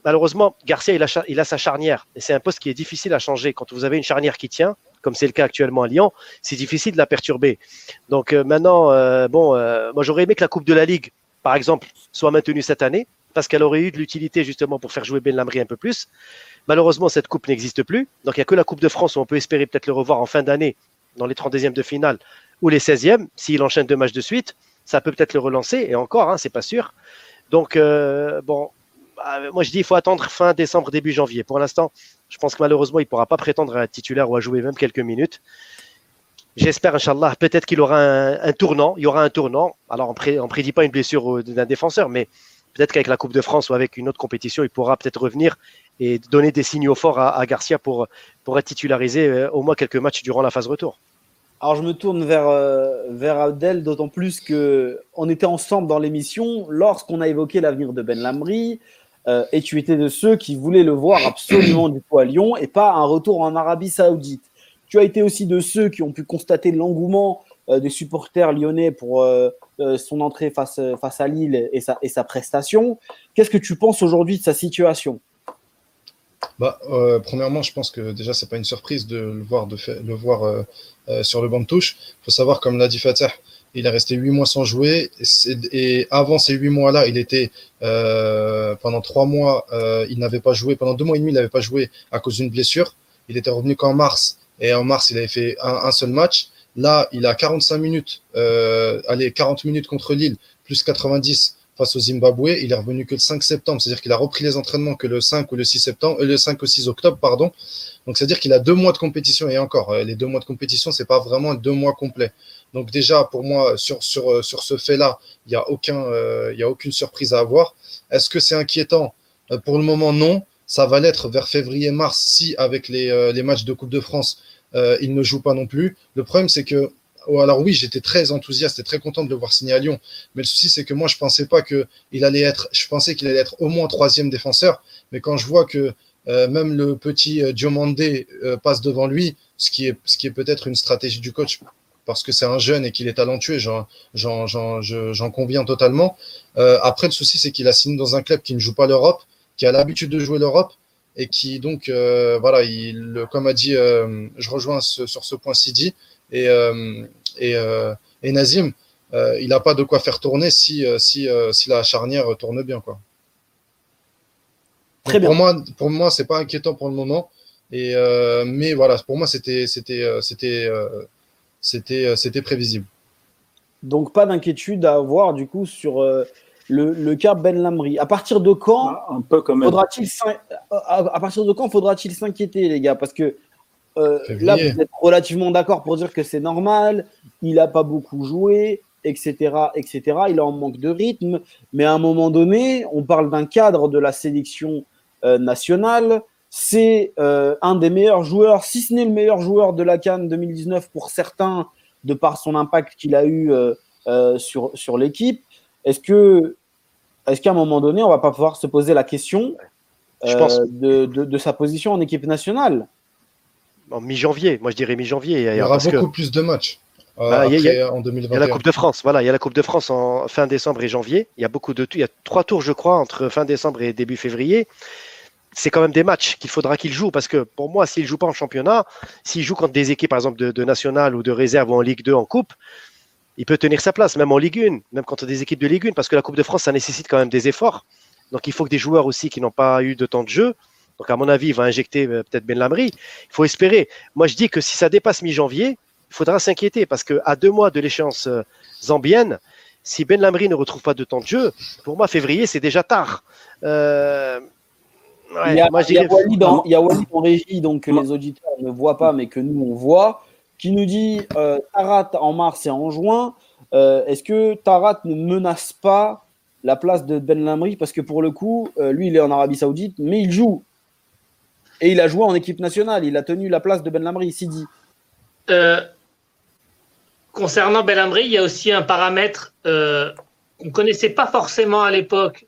malheureusement, Garcia, il a, sa charnière. Et c'est un poste qui est difficile à changer. Quand vous avez une charnière qui tient, comme c'est le cas actuellement à Lyon, c'est difficile de la perturber. Donc euh, maintenant, euh, bon, euh, moi j'aurais aimé que la Coupe de la Ligue, par exemple, soit maintenue cette année, parce qu'elle aurait eu de l'utilité justement pour faire jouer Ben Lamry un peu plus. Malheureusement, cette coupe n'existe plus. Donc il n'y a que la Coupe de France où on peut espérer peut-être le revoir en fin d'année, dans les 32e de finale ou les 16e. S'il enchaîne deux matchs de suite, ça peut peut-être le relancer. Et encore, hein, c'est pas sûr. Donc, bon, bah, moi je dis il faut attendre fin décembre, début janvier. Pour l'instant, je pense que malheureusement, il ne pourra pas prétendre à être titulaire ou à jouer même quelques minutes. J'espère, Inch'Allah, peut-être qu'il aura un, tournant. Il y aura un tournant. Alors, on ne prédit pas une blessure d'un défenseur, mais peut-être qu'avec la Coupe de France ou avec une autre compétition, il pourra peut-être revenir et donner des signaux forts à, Garcia pour, pour être titularisé euh, au moins quelques matchs durant la phase retour. Alors, je me tourne vers, euh, vers Abdel, d'autant plus qu'on était ensemble dans l'émission lorsqu'on a évoqué l'avenir de Ben Lamri, euh, et tu étais de ceux qui voulaient le voir absolument du coup à Lyon et pas un retour en Arabie Saoudite. Tu as été aussi de ceux qui ont pu constater l'engouement euh, des supporters lyonnais pour euh, son entrée face, face à Lille et sa, et sa prestation. Qu'est-ce que tu penses aujourd'hui de sa situation? Bah, premièrement, je pense que déjà, c'est pas une surprise de le voir, de le voir sur le banc de touche. Il faut savoir, comme l'a dit Fatah, il est resté huit mois sans jouer. Et, avant ces huit mois-là, il était euh, pendant trois mois, euh, il n'avait pas joué. Pendant deux mois et demi, il n'avait pas joué à cause d'une blessure. Il était revenu qu'en mars. Et en mars, il avait fait un, seul match. Là, il a 45 minutes, euh, allez, 40 minutes contre Lille, plus 90 face au Zimbabwe. Il est revenu que le 5 septembre, c'est-à-dire qu'il a repris les entraînements que le 5 ou le 6 septembre, euh, le 5 ou 6 octobre, pardon. Donc, c'est-à-dire qu'il a deux mois de compétition et encore, euh, les deux mois de compétition, c'est pas vraiment deux mois complets. Donc déjà, pour moi, sur, euh, ce fait-là, il n'y a, aucun, a aucune surprise à avoir. Est-ce que c'est inquiétant? Pour le moment, non. Ça va l'être vers février-mars si, avec les, matchs de Coupe de France, il ne joue pas non plus. Le problème, c'est que oh, alors oui, j'étais très enthousiaste et très content de le voir signer à Lyon. Mais le souci, c'est que moi, je pensais pas qu'il allait être. Je pensais qu'il allait être au moins troisième défenseur. Mais quand je vois que même le petit Diomandé passe devant lui, ce qui est, ce qui est peut-être une stratégie du coach parce que c'est un jeune et qu'il est talentueux, j'en conviens totalement. Euh, après, le souci, c'est qu'il a signé dans un club qui ne joue pas l'Europe, qui a l'habitude de jouer l'Europe et qui, donc, euh, voilà, il, comme a dit, euh, je rejoins sur ce point Sidi et, et, et, Nazim, il n'a pas de quoi faire tourner si, si, si la charnière tourne bien. Quoi. Très bien. Pour moi, pour moi c'est pas inquiétant pour le moment. Et, mais voilà, pour moi, c'était. c'était, c'était c'était, euh, c'était prévisible. Donc pas d'inquiétude à avoir du coup sur euh, le, le, cas Ben Lamri. À partir de quand ah, un peu faudra-t-il à partir de quand faudra-t-il s'inquiéter les gars? Parce que euh, là vous êtes relativement d'accord pour dire que c'est normal, il n'a pas beaucoup joué, etc., etc. Il est en manque de rythme, mais à un moment donné, on parle d'un cadre de la sélection nationale c'est euh, un des meilleurs joueurs, si ce n'est le meilleur joueur de la Cannes 2019 pour certains, de par son impact qu'il a eu euh, euh, sur, sur l'équipe. Est-ce que est-ce qu'à un moment donné, on va pas pouvoir se poser la question de, de, sa position en équipe nationale? En mi-janvier, moi je dirais mi-janvier. Il y aura beaucoup plus de matchs. Bah, il, y a, en 2021. il y a la Coupe de France, voilà, il y a la Coupe de France en fin décembre et janvier. Il y a beaucoup de, il y a trois tours, je crois, entre fin décembre et début février c'est quand même des matchs qu'il faudra qu'il joue parce que pour moi, s'il joue pas en championnat, s'il joue contre des équipes par exemple de, de national ou de réserve ou en Ligue 2 en coupe, il peut tenir sa place, même en Ligue 1, même contre des équipes de Ligue 1, parce que la Coupe de France, ça nécessite quand même des efforts. Donc il faut que des joueurs aussi qui n'ont pas eu de temps de jeu, donc à mon avis, il va injecter euh, peut-être Ben Lamry. Il faut espérer. Moi, je dis que si ça dépasse mi-janvier, il faudra s'inquiéter parce qu'à deux mois de l'échéance euh, zambienne, si Ben Lamry ne retrouve pas de temps de jeu, pour moi, février, c'est déjà tard. Euh, il, y a, Walid en, régie, donc que les auditeurs ne voient pas, mais que nous, on voit, qui nous dit Tarat en mars et en juin. Est-ce que Tarat ne menace pas la place de Ben Lamry Parce que pour le coup, lui, il est en Arabie Saoudite, mais il joue et il a joué en équipe nationale. Il a tenu la place de Ben Lamri, Sidi. Euh, concernant Ben Lamri, il y a aussi un paramètre euh, qu'on ne connaissait pas forcément à l'époque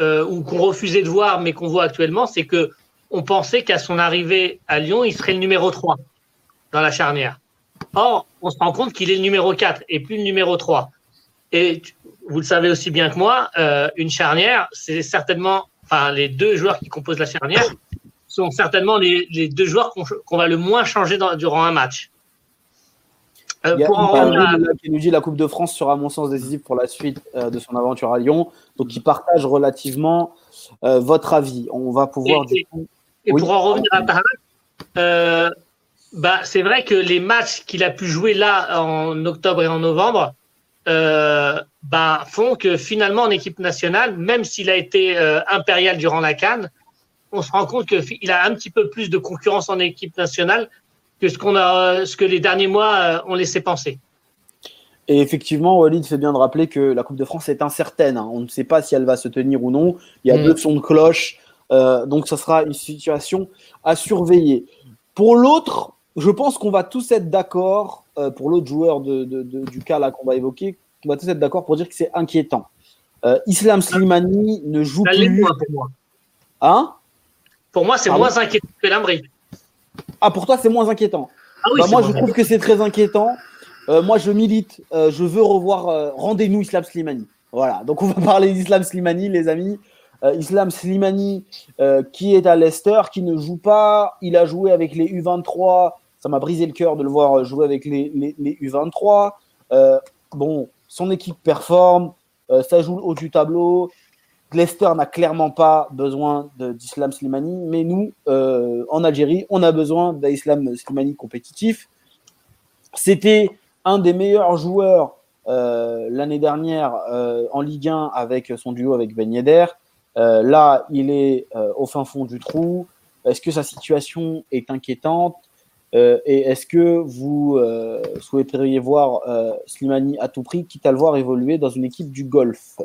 euh, ou qu'on refusait de voir, mais qu'on voit actuellement, c'est que on pensait qu'à son arrivée à Lyon, il serait le numéro 3 dans la charnière. Or, on se rend compte qu'il est le numéro 4 et plus le numéro 3. Et vous le savez aussi bien que moi, une charnière, c'est certainement, enfin, les deux joueurs qui composent la charnière, sont certainement les, deux joueurs qu'on va le moins changer durant un match. Euh, Il y a pour qui nous dit la Coupe de France sera à mon sens décisive pour la suite euh, de son aventure à Lyon. Donc, il partage relativement euh, votre avis. On va pouvoir. Et, et pour en revenir à Paris, bah, c'est vrai que les matchs qu'il a pu jouer là en octobre et en novembre bah, font que finalement en équipe nationale, même s'il a été impérial durant la Cannes, on se rend compte qu'il a un petit peu plus de concurrence en équipe nationale que ce, qu'on a, ce que les derniers mois euh, ont laissé penser. Et effectivement, Walid fait bien de rappeler que la Coupe de France est incertaine. Hein. On ne sait pas si elle va se tenir ou non. Il y a mm. deux sons de cloche. Euh, donc, ce sera une situation à surveiller. Pour l'autre, je pense qu'on va tous être d'accord, euh, pour l'autre joueur de, du cas là qu'on va évoquer, on va tous être d'accord pour dire que c'est inquiétant. Islam Slimani ne joue plus. pour moi. Hein? Pour moi, c'est moins inquiétant que Lambry. Ah, pour toi, c'est moins inquiétant. Ah bah, moi, je trouve que c'est très inquiétant. Euh, moi, je milite. Euh, je veux revoir. Euh, rendez-nous Islam Slimani. Voilà. Donc, on va parler d'Islam Slimani, les amis. Islam Slimani, qui est à Leicester, qui ne joue pas. Il a joué avec les U23. Ça m'a brisé le cœur de le voir jouer avec les, les U23. bon, son équipe performe. ça joue au haut du tableau. Leicester n'a clairement pas besoin d'Islam Slimani, mais nous, euh, en Algérie, on a besoin d'Islam Slimani compétitif. C'était un des meilleurs joueurs euh, l'année dernière euh, en Ligue 1 avec son duo avec Ben Yedder. là, il est au fin fond du trou. Est-ce que sa situation est inquiétante? Et est-ce que vous souhaiteriez voir Slimani à tout prix, quitte à le voir évoluer dans une équipe du golf?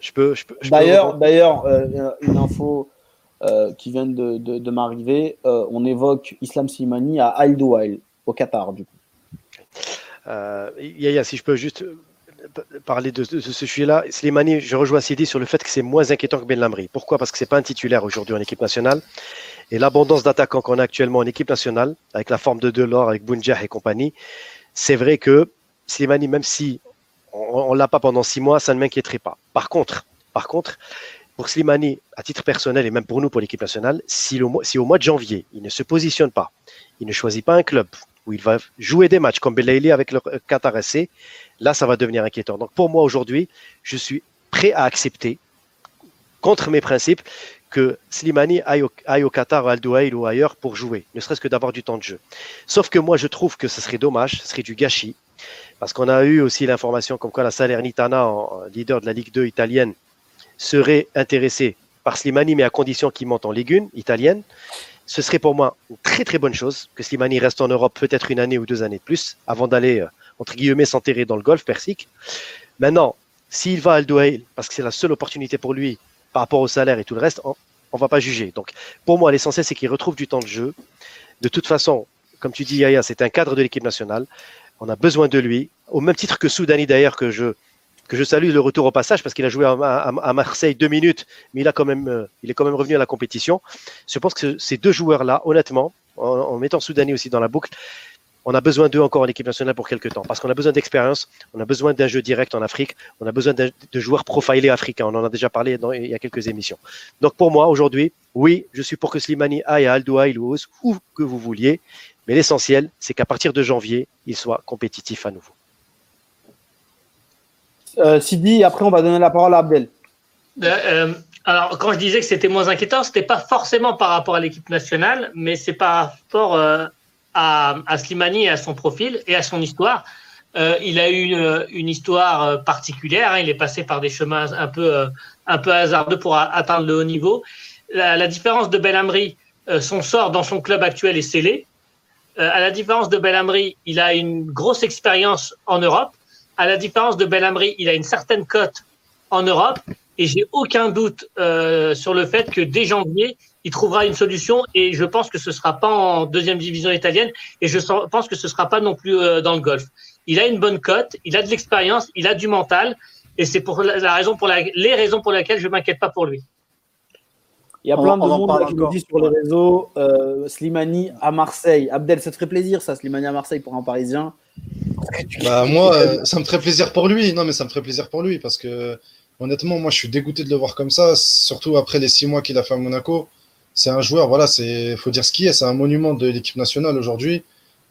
Je peux. d'ailleurs, d'ailleurs, euh, une info euh, qui vient de, de, m'arriver. Euh, on évoque Islam Slimani à Al au Qatar, du coup. Yaya, si je peux juste parler de, ce sujet-là. Slimani, je rejoins Sidi sur le fait que c'est moins inquiétant que Ben Lamri. Pourquoi? Parce que c'est pas un titulaire aujourd'hui en équipe nationale. Et l'abondance d'attaquants qu'on a actuellement en équipe nationale, avec la forme de Delors, avec Bounjah et compagnie, c'est vrai que Slimani, même si on, ne l'a pas pendant six mois, ça ne m'inquiéterait pas. Par contre, par contre, pour Slimani, à titre personnel et même pour nous, pour l'équipe nationale, si, au mois de janvier, il ne se positionne pas, il ne choisit pas un club où il va jouer des matchs comme Belaïli avec le Qatar SC, là, ça va devenir inquiétant. Donc pour moi, aujourd'hui, je suis prêt à accepter, contre mes principes, que Slimani aille au, Qatar, Al Douail ou ailleurs pour jouer, ne serait-ce que d'avoir du temps de jeu. Sauf que moi, je trouve que ce serait dommage, ce serait du gâchis, parce qu'on a eu aussi l'information comme quoi la Salernitana, leader de la Ligue 2 italienne, serait intéressée par Slimani, mais à condition qu'il monte en Ligue 1 italienne. Ce serait pour moi une très très bonne chose que Slimani reste en Europe peut-être une année ou deux années de plus avant d'aller, euh, entre guillemets, s'enterrer dans le golf persique. Maintenant, s'il va à Al parce que c'est la seule opportunité pour lui par rapport au salaire et tout le reste, on ne va pas juger. Donc, pour moi, l'essentiel, c'est qu'il retrouve du temps de jeu. De toute façon, comme tu dis, Yaya, c'est un cadre de l'équipe nationale. On a besoin de lui, au même titre que Soudani d'ailleurs, que je, que je salue le retour au passage parce qu'il a joué à, Marseille deux minutes, mais il, a quand même, euh, il est quand même revenu à la compétition. Je pense que ces deux joueurs-là, honnêtement, en, mettant Soudani aussi dans la boucle, on a besoin d'eux encore en équipe nationale pour quelques temps parce qu'on a besoin d'expérience, on a besoin d'un jeu direct en Afrique, on a besoin de, joueurs profilés africains. On en a déjà parlé il y a quelques émissions. Donc pour moi, aujourd'hui, oui, je suis pour que Slimani aille à Al ou où que vous vouliez. Mais l'essentiel, c'est qu'à partir de janvier, il soit compétitif à nouveau. Euh, Sidi, après on va donner la parole à Abdel. alors, quand je disais que c'était moins inquiétant, c'était pas forcément par rapport à l'équipe nationale, mais c'est par rapport à, à, Slimani et à son profil et à son histoire. il a eu une, histoire particulière. Hein. il est passé par des chemins un peu, un peu hasardeux pour atteindre le haut niveau. La, la différence de Belhamri, son sort dans son club actuel est scellé. à la différence de Belhamri, il a une grosse expérience en Europe à la différence de Belhamri, il a une certaine cote en Europe et j'ai aucun doute euh, sur le fait que dès janvier, il trouvera une solution et je pense que ce sera pas en deuxième division italienne et je pense que ce sera pas non plus euh, dans le golf. Il a une bonne cote, il a de l'expérience, il a du mental et c'est pour la raison pour la, les raisons pour lesquelles je m'inquiète pas pour lui. Il y a plein de monde qui nous dit sur les réseaux euh, Slimani à Marseille. Abdel, ça te ferait plaisir ça, Slimani à Marseille pour un Parisien? Bah, moi, euh, ça me ferait plaisir pour lui. Non, mais ça me ferait plaisir pour lui parce que honnêtement, moi, je suis dégoûté de le voir comme ça, surtout après les six mois qu'il a fait à Monaco. C'est un joueur, voilà, c'est faut dire ce qui est, c'est un monument de l'équipe nationale aujourd'hui.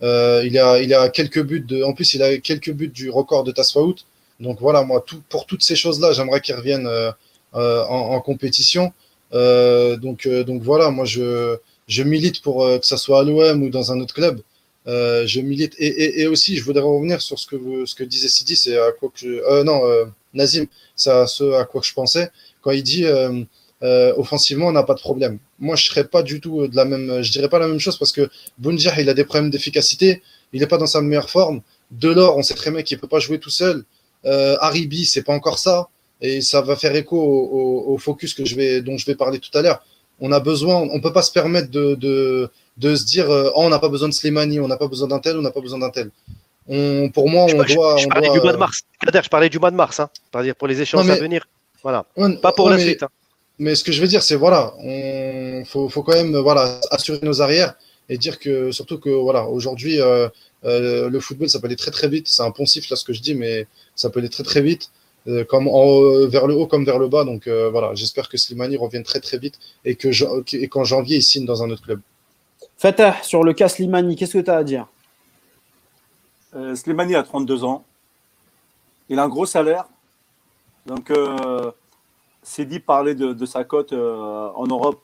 Euh, il a, il a quelques buts de, en plus, il a quelques buts du record de Tasfaout. Donc voilà, moi, tout, pour toutes ces choses-là, j'aimerais qu'il revienne euh, en, compétition. donc, donc voilà, moi, je, je milite pour que ça soit à l'OM ou dans un autre club. Euh, je milite et, aussi je voudrais revenir sur ce que ce que disait Sidi, c'est à quoi que euh, non euh, Nazim, c'est ce à quoi je pensais quand il dit offensivement on n'a pas de problème. Moi je serais pas du tout de la même, je dirais pas la même chose parce que Bounjah il a des problèmes d'efficacité, il n'est pas dans sa meilleure forme. Delors on sait très bien qu'il peut pas jouer tout seul. Euh, c'est pas encore ça et ça va faire écho au, focus que je vais dont je vais parler tout à l'heure. On a besoin, on peut pas se permettre de de se dire euh, oh, on n'a pas besoin de Slimani, on n'a pas besoin d'un tel, on n'a pas besoin d'un tel. On, pour moi, on doit. Je, parlais du mois de mars. Je parlais du mois de mars, hein, pour les échéances à venir. Voilà. pas pour la suite. Hein. Mais ce que je veux dire, c'est voilà, on faut, faut, quand même voilà assurer nos arrières et dire que surtout que voilà aujourd'hui euh, euh, le football ça peut aller très très vite. C'est un poncif là ce que je dis, mais ça peut aller très très vite. comme en, vers le haut comme vers le bas. Donc voilà, j'espère que Slimani revienne très très vite et que et qu'en janvier il signe dans un autre club. Fatah, sur le cas Slimani, qu'est-ce que tu as à dire? Euh, Slimani a 32 ans. Il a un gros salaire. Donc, euh, c'est dit parler de, sa cote euh, en Europe.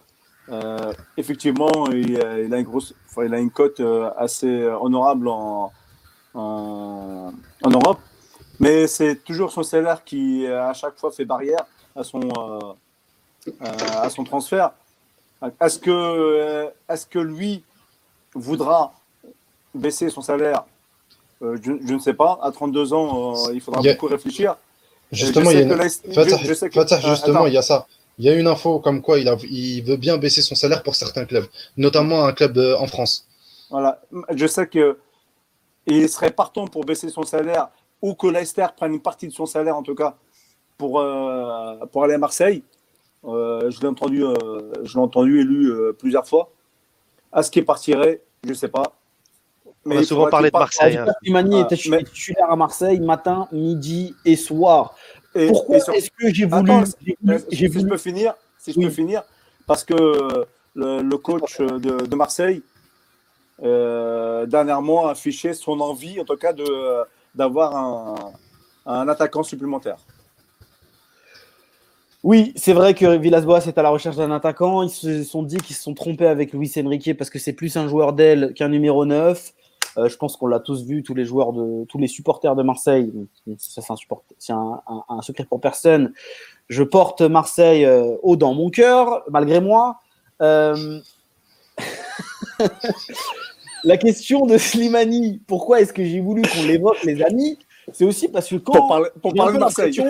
Euh, effectivement, il, a une grosse, il a une cote assez honorable en, en, Europe. Mais c'est toujours son salaire qui, à chaque fois, fait barrière à son, à son transfert. Est-ce que, est que lui voudra baisser son salaire euh, je, ne sais pas. À 32 ans, euh, il faudra beaucoup réfléchir. Justement, il y a justement, il y a ça. Il y a une info comme quoi il, a, il veut bien baisser son salaire pour certains clubs, notamment un club euh, en France. Voilà. Je sais que il serait partant pour baisser son salaire ou que Leicester prenne une partie de son salaire, en tout cas, pour, pour aller à Marseille. je l'ai entendu, je l'ai entendu élu plusieurs fois. À ce qui partirait, je ne sais pas. Mais On a souvent parlé de Marseille. Hein. Imani était titulaire à Marseille matin, midi et soir. Pourquoi est-ce que j'ai voulu. si je peux finir, si je peux finir, parce que le, coach de, Marseille, euh, dernièrement, a affiché son envie, en tout cas, d'avoir un, un attaquant supplémentaire. Oui, c'est vrai que Villas-Boas est à la recherche d'un attaquant. Ils se sont dit qu'ils se sont trompés avec Luis Enrique parce que c'est plus un joueur d'aile qu'un numéro 9. Euh, je pense qu'on l'a tous vu, tous les joueurs de, tous les supporters de Marseille. Ça, c'est un, un, secret pour personne. Je porte Marseille euh, haut dans mon cœur, malgré moi. Euh, la question de Slimani, pourquoi est-ce que j'ai voulu qu'on l'évoque, les amis? C'est aussi parce que quand. Pour parler, pour parler de Marseille.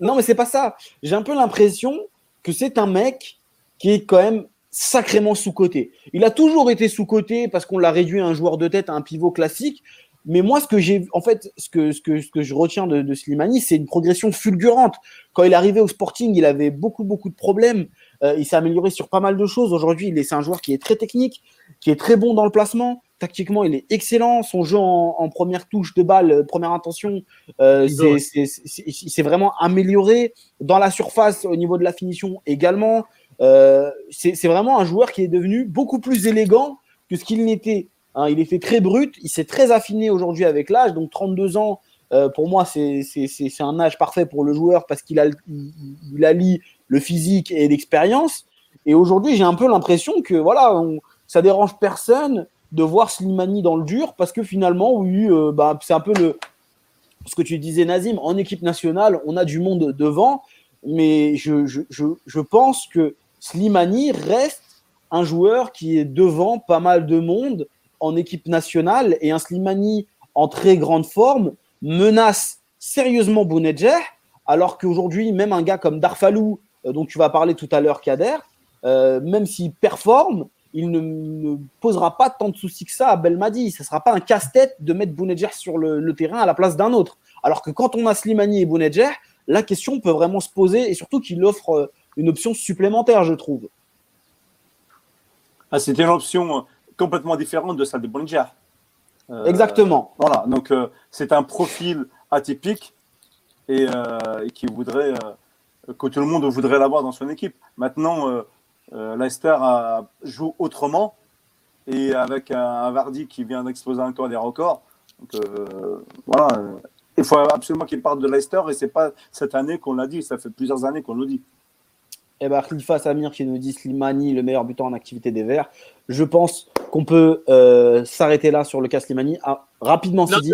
Non, mais c'est pas ça. J'ai un peu l'impression que c'est un mec qui est quand même sacrément sous-coté. Il a toujours été sous-coté parce qu'on l'a réduit à un joueur de tête, à un pivot classique. Mais moi, ce que j'ai, en fait, ce que, ce que, ce que je retiens de, Slimani, c'est une progression fulgurante. Quand il est arrivé au Sporting, il avait beaucoup, beaucoup de problèmes. Euh, il s'est amélioré sur pas mal de choses. Aujourd'hui, c'est un joueur qui est très technique, qui est très bon dans le placement. Tactiquement, il est excellent. Son jeu en, première touche de balle, euh, première intention, euh, c'est vraiment amélioré. Dans la surface, au niveau de la finition également. Euh, c'est vraiment un joueur qui est devenu beaucoup plus élégant que ce qu'il n'était. Hein. il était très brut, il s'est très affiné aujourd'hui avec l'âge. Donc 32 ans, euh, pour moi, c'est un âge parfait pour le joueur parce qu'il a, il, allie le physique et l'expérience. Et aujourd'hui, j'ai un peu l'impression que voilà, ça dérange personne de voir Slimani dans le dur parce que finalement, oui, euh, bah, c'est un peu le, ce que tu disais, Nazim. En équipe nationale, on a du monde devant, mais je, pense que Slimani reste un joueur qui est devant pas mal de monde en équipe nationale et un Slimani en très grande forme menace sérieusement Bounedjah, alors qu'aujourd'hui, même un gars comme Darfalou, euh, dont tu vas parler tout à l'heure, Kader, euh, même s'il performe, il ne, posera pas tant de soucis que ça à Belmadi. Ce ne sera pas un casse-tête de mettre Bounedjah sur le, terrain à la place d'un autre. Alors que quand on a Slimani et Bounedjah, la question peut vraiment se poser et surtout qu'il offre euh, une option supplémentaire, je trouve. Ah, C'était une option euh, complètement différente de celle de Bounedjah. Exactement. Voilà, donc c'est un profil atypique et, qui voudrait que tout le monde voudrait l'avoir dans son équipe. Maintenant, euh, Leicester joue autrement et avec un, Vardy qui vient d'exposer encore des records. Donc, euh, voilà, il faut absolument qu'il parte de Leicester et c'est pas cette année qu'on l'a dit, ça fait plusieurs années qu'on le dit. Et eh ben, Khalifa Samir qui nous dit Slimani, le meilleur buteur en activité des Verts. Je pense qu'on peut euh, s'arrêter là sur le cas Slimani. Ah, rapidement, Sidi.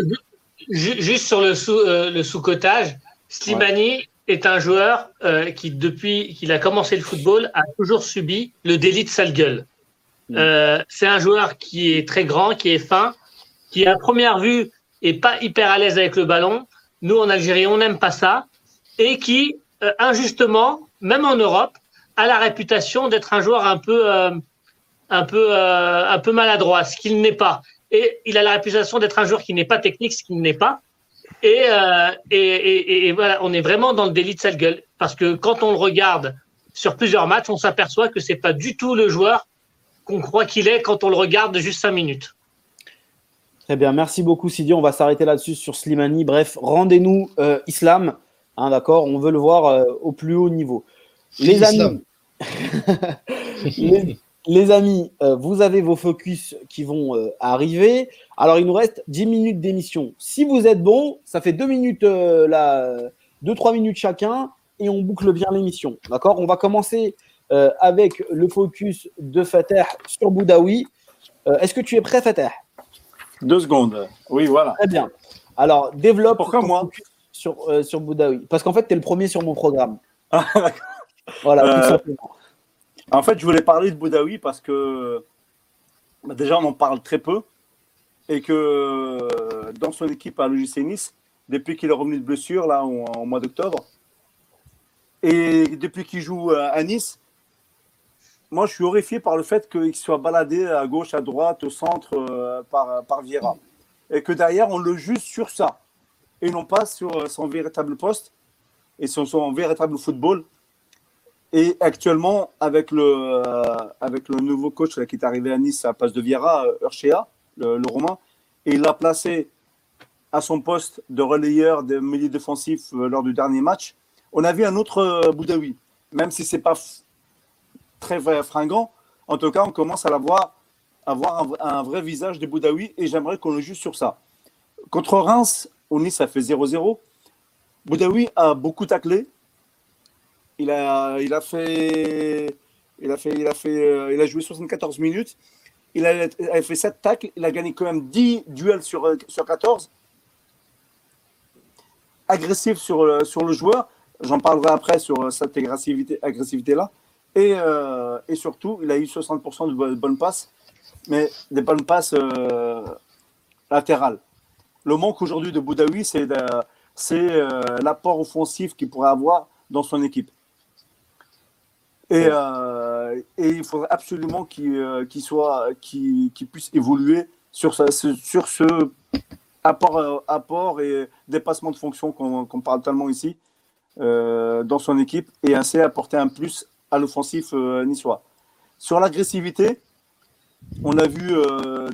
Juste sur le sous-cotage, sous Slimani, est un joueur euh, qui, depuis qu'il a commencé le football, a toujours subi le délit de sale gueule. Mm. Euh, c'est un joueur qui est très grand, qui est fin, qui à première vue est pas hyper à l'aise avec le ballon. Nous en Algérie, on n'aime pas ça, et qui euh, injustement, même en Europe, a la réputation d'être un joueur un peu, un peu, un peu maladroit, ce qu'il n'est pas. Et il a la réputation d'être un joueur qui n'est pas technique, ce qu'il n'est pas. Euh, et, voilà, on est vraiment dans le délit de sale gueule. Parce que quand on le regarde sur plusieurs matchs, on s'aperçoit que c'est pas du tout le joueur qu'on croit qu'il est quand on le regarde juste cinq minutes. Très bien, merci beaucoup Sidi. On va s'arrêter là-dessus sur Slimani. Bref, rendez-nous euh, Islam. Hein, D'accord On veut le voir euh, au plus haut niveau. Les amis, les, amis, vous avez vos focus qui vont arriver. Alors, il nous reste 10 minutes d'émission. Si vous êtes bon, ça fait 2 minutes, euh, là, 2-3 minutes chacun et on boucle bien l'émission. D'accord? On va commencer euh, avec le focus de Fateh sur Boudaoui. Euh, est-ce que tu es prêt, Fateh? Deux secondes. Oui, voilà. Très bien. Alors, développe Pourquoi moi? Sur, sur Boudaoui. Parce qu'en fait, tu es le premier sur mon programme. Ah, voilà, tout simplement. En fait, je voulais parler de Boudaoui parce que bah, déjà, on en parle très peu et que euh, dans son équipe à l'OGC Nice, depuis qu'il est revenu de blessure, là, en, mois d'octobre, et depuis qu'il joue euh, à Nice, moi, je suis horrifié par le fait qu'il soit baladé à gauche, à droite, au centre euh, par, par Vieira. Et que derrière, on le juge sur ça. Et non pas sur son véritable poste et son, son véritable football. Et actuellement, avec le, avec le nouveau coach qui est arrivé à Nice à passe de Vieira, Urchea, le, Romain, et il l'a placé à son poste de relayeur de milieu défensif euh, lors du dernier match. On a vu un autre euh, Boudaoui, même si c'est pas très fringant. En tout cas, on commence à avoir un, vrai visage de Boudaoui et j'aimerais qu'on le juge sur ça. Contre Reims, au Nice, ça fait 0-0. Boudaoui a beaucoup taclé. Il a, il a fait, il a fait, il a fait, euh, il a joué 74 minutes il a, fait 7 tacles, il a gagné quand même 10 duels sur, euh, sur 14. Agressif sur, euh, sur le joueur, j'en parlerai après sur cette agressivité-là. Agressivité et, et, surtout, il a eu 60% de bonnes passes, mais des bonnes passes latérales. Le manque aujourd'hui de Boudaoui, c'est l'apport offensif qu'il pourrait avoir dans son équipe. Et, euh, et il faudrait absolument qu'il euh, soit, qu'il puisse évoluer sur, sur ce apport, euh, apport et dépassement de fonction qu'on parle tellement ici dans son équipe et ainsi apporter un plus à l'offensif niçois. Sur l'agressivité, on a vu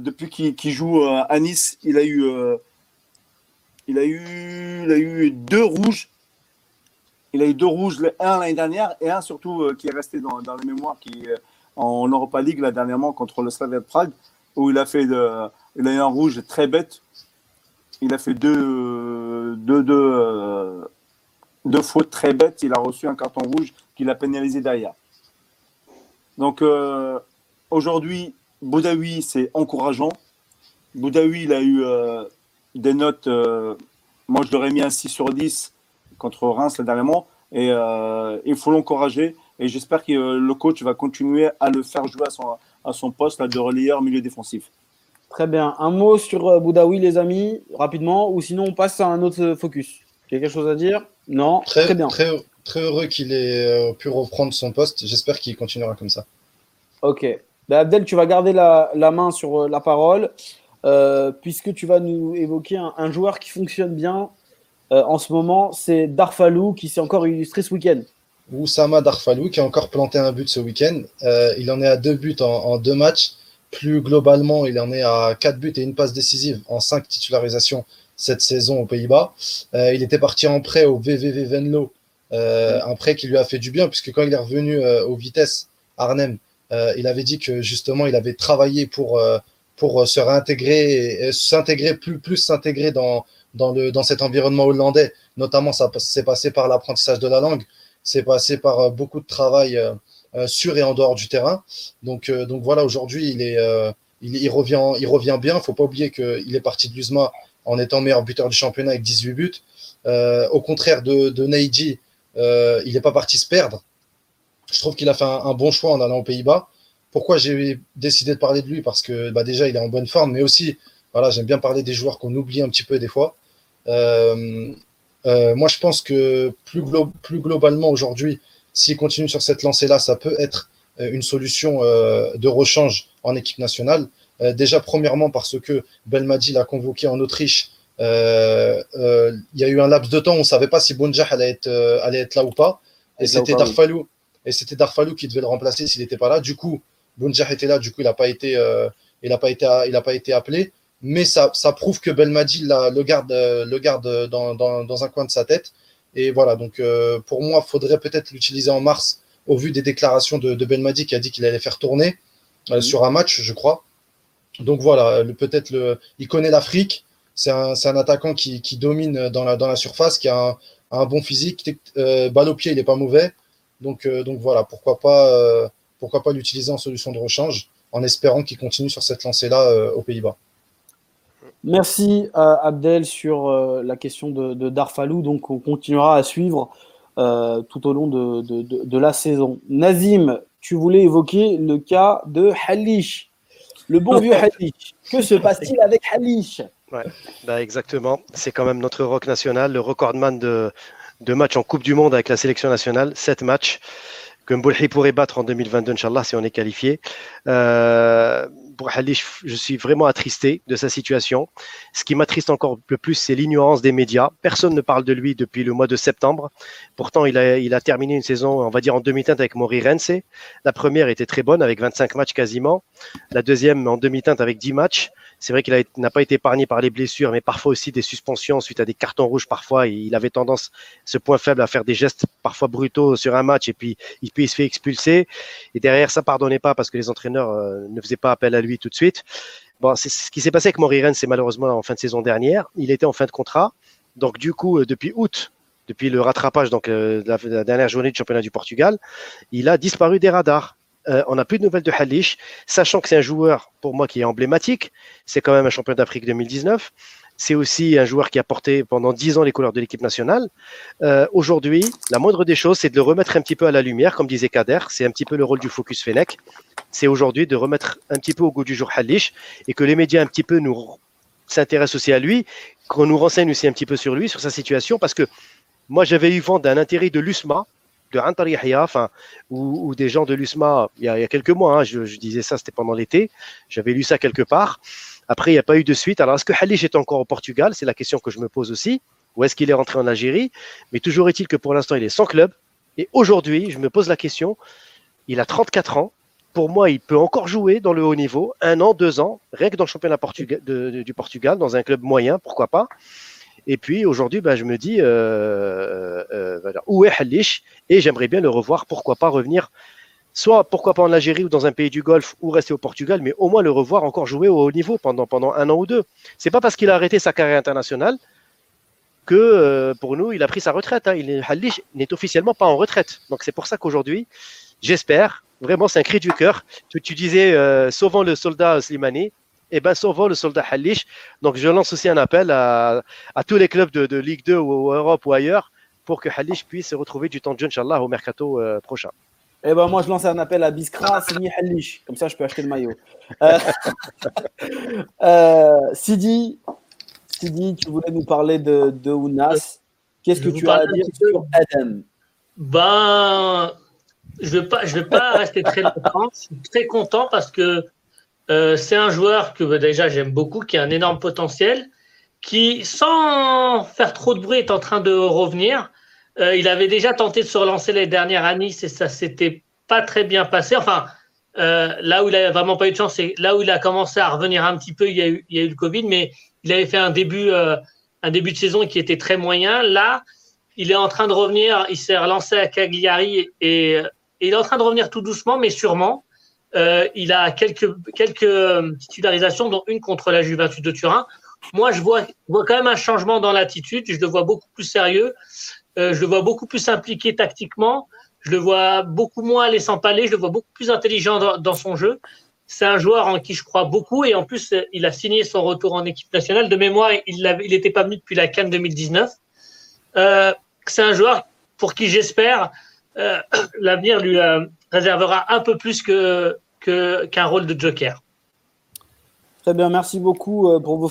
depuis qu'il joue à Nice, il a eu, il a eu, il a eu deux rouges il a eu deux rouges, un l'année dernière et un surtout euh, qui est resté dans, dans les mémoires qui, en Europa League là, dernièrement contre le Slavia Prague, où il a, fait il eu un rouge très bête. Il a fait deux, deux, deux, euh, fautes très bêtes. Il a reçu un carton rouge qui l'a pénalisé derrière. Donc euh, aujourd'hui, Boudaoui, c'est encourageant. Boudaoui, il a eu euh, des notes, euh, moi je l'aurais mis un 6 sur 10 contre Reims là dernièrement, et il faut l'encourager. Et j'espère que le coach va continuer à le faire jouer à son, à son poste là, de relayeur milieu défensif. Très bien. Un mot sur Boudaoui, les amis, rapidement, ou sinon on passe à un autre focus. Quelque chose à dire? Non? Très, bien. Très, très heureux qu'il ait pu reprendre son poste. J'espère qu'il continuera comme ça. Ok. Ben, Abdel, tu vas garder la, main sur euh, la parole, euh, puisque tu vas nous évoquer un, joueur qui fonctionne bien euh, en ce moment, c'est Darfalou, qui s'est encore illustré ce week-end. Oussama Darfalou, qui a encore planté un but ce week-end. il en est à deux buts en, deux matchs. Plus globalement, il en est à quatre buts et une passe décisive en cinq titularisations cette saison aux Pays-Bas. il était parti en prêt au VVV Venlo, un prêt qui lui a fait du bien, puisque quand il est revenu aux vitesses Arnhem, euh, il avait dit que justement, il avait travaillé pour, euh, pour euh, se réintégrer, s'intégrer plus, plus s'intégrer dans, dans, le, dans cet environnement hollandais. Notamment, ça s'est passé par l'apprentissage de la langue, c'est passé par beaucoup de travail sur et en dehors du terrain. Donc, donc voilà, aujourd'hui, il, est, il, revient, il revient bien. Il faut pas oublier qu'il est parti de l'USMA en étant meilleur buteur du championnat avec 18 buts. au contraire de, de Neiji, il n'est pas parti se perdre. Je trouve qu'il a fait un, bon choix en allant aux Pays-Bas. Pourquoi j'ai décidé de parler de lui Parce que bah, déjà, il est en bonne forme, mais aussi, voilà, j'aime bien parler des joueurs qu'on oublie un petit peu des fois. Euh, euh, moi, je pense que plus, plus globalement aujourd'hui, s'il continue sur cette lancée-là, ça peut être euh, une solution de rechange en équipe nationale. déjà, premièrement, parce que Belmadi l'a convoqué en Autriche. Il y a eu un laps de temps, on ne savait pas si Bonjah allait être, allait être là ou pas. Et c'était Darfalou, et c'était Darfalou qui devait le remplacer s'il n'était pas là. Du coup, Bounjah était là, du coup, il n'a pas, été, euh, il pas, été, il pas été appelé. Mais ça, ça prouve que Belmadi le garde, le garde dans, dans, dans, un coin de sa tête. Et voilà, donc euh, pour moi, il faudrait peut-être l'utiliser en mars au vu des déclarations de, de Belmadi qui a dit qu'il allait faire tourner euh, sur un match, je crois. Donc voilà, peut-être le, il connaît l'Afrique. C'est un, un, attaquant qui, qui, domine dans la, dans la surface, qui a un, un bon physique. balle au pied, il n'est pas mauvais. Donc, euh, donc voilà, pourquoi pas, euh, pourquoi pas l'utiliser en solution de rechange en espérant qu'il continue sur cette lancée-là euh, aux Pays-Bas. Merci Abdel sur la question de, Darfalou. Donc on continuera à suivre tout au long de, la saison. Nazim, tu voulais évoquer le cas de Halish, le bon vieux Halish. Que se passe-t-il avec Halish? Ouais, bah exactement. C'est quand même notre rock national, le recordman de, deux matchs en Coupe du Monde avec la sélection nationale, sept matchs que Mboulhi pourrait battre en 2022, Inch'Allah, si on est qualifié. Euh, je suis vraiment attristé de sa situation. Ce qui m'attriste encore le plus, c'est l'ignorance des médias. Personne ne parle de lui depuis le mois de septembre. Pourtant, il a, il a terminé une saison, on va dire, en demi-teinte avec Mori Rense. La première était très bonne, avec 25 matchs quasiment. La deuxième en demi-teinte avec 10 matchs. C'est vrai qu'il n'a pas été épargné par les blessures, mais parfois aussi des suspensions suite à des cartons rouges. Parfois, il avait tendance, ce point faible, à faire des gestes parfois brutaux sur un match et puis, il, se fait expulser. Et derrière, ça pardonnait pas parce que les entraîneurs euh, ne faisaient pas appel à lui tout de suite. C'est ce qui s'est passé avec Moriren, c'est malheureusement en fin de saison dernière. Il était en fin de contrat. Donc, du coup, euh, depuis août, depuis le rattrapage, donc euh, la, la, dernière journée du championnat du Portugal, il a disparu des radars. Euh, on n'a plus de nouvelles de Halish, sachant que c'est un joueur, pour moi, qui est emblématique. C'est quand même un champion d'Afrique 2019. C'est aussi un joueur qui a porté pendant dix ans les couleurs de l'équipe nationale. Euh, aujourd'hui, la moindre des choses, c'est de le remettre un petit peu à la lumière, comme disait Kader. C'est un petit peu le rôle du Focus Fennec. C'est aujourd'hui de remettre un petit peu au goût du jour Halish et que les médias un petit peu nous s'intéressent aussi à lui, qu'on nous renseigne aussi un petit peu sur lui, sur sa situation, parce que moi, j'avais eu vent d'un intérêt de l'USMA, de Antar enfin, ou, des gens de l'USMA il, y a quelques mois. Hein, je, disais ça, c'était pendant l'été. J'avais lu ça quelque part. Après, il n'y a pas eu de suite. Alors, est-ce que Halish est encore au Portugal? C'est la question que je me pose aussi. Ou est-ce qu'il est rentré en Algérie? Mais toujours est-il que pour l'instant, il est sans club. Et aujourd'hui, je me pose la question. Il a 34 ans. Pour moi, il peut encore jouer dans le haut niveau, un an, deux ans, rien que dans le championnat du Portugal, dans un club moyen, pourquoi pas. Et puis aujourd'hui, ben, je me dis, euh, euh, euh, où est Halish? Et j'aimerais bien le revoir, pourquoi pas revenir, soit pourquoi pas en Algérie ou dans un pays du Golfe ou rester au Portugal, mais au moins le revoir encore jouer au haut niveau pendant, pendant un an ou deux. C'est pas parce qu'il a arrêté sa carrière internationale que pour nous, il a pris sa retraite. Hein. N'est officiellement pas en retraite. Donc c'est pour ça qu'aujourd'hui, j'espère, vraiment c'est un cri du cœur, tu, tu disais sauvons le soldat Slimani, et eh bien sauvons le soldat Halish. Donc je lance aussi un appel à, tous les clubs de, Ligue 2 ou, Europe ou ailleurs pour que Halish puisse retrouver du temps de jeu, Inch'Allah, au mercato prochain. Eh ben moi je lance un appel à Biskra, signé Halish, comme ça je peux acheter le maillot. Euh, euh, Sidi, Sidi, tu voulais nous parler de, de Ounas. Qu'est-ce que tu as à dire sur Adam? Ben, je ne vais, pas, je vais pas rester très longtemps. Je suis très content parce que euh, c'est un joueur que bah, déjà j'aime beaucoup, qui a un énorme potentiel, qui, sans faire trop de bruit, est en train de revenir. Euh, il avait déjà tenté de se relancer les dernières à Nice et ça s'était pas très bien passé. Enfin, euh, là où il a vraiment pas eu de chance, c'est là où il a commencé à revenir un petit peu. Il y a eu, il y a eu le Covid, mais il avait fait un début, un début de saison qui était très moyen. Là, il est en train de revenir. Il s'est relancé à Cagliari et il est en train de revenir tout doucement, mais sûrement. Euh, il a quelques, quelques euh, titularisations, dont une contre la Juventus de Turin. Moi, je vois, vois quand même un changement dans l'attitude. Je le vois beaucoup plus sérieux. Euh, je le vois beaucoup plus impliqué tactiquement. Je le vois beaucoup moins aller s'empaler. Je le vois beaucoup plus intelligent dans, son jeu. C'est un joueur en qui je crois beaucoup. Et en plus, il a signé son retour en équipe nationale. De mémoire, il n'était pas venu depuis la Cannes 2019. Euh, c'est un joueur pour qui j'espère l'avenir lui réservera un peu plus que, qu'un rôle de joker. Très bien, merci beaucoup euh, pour vos,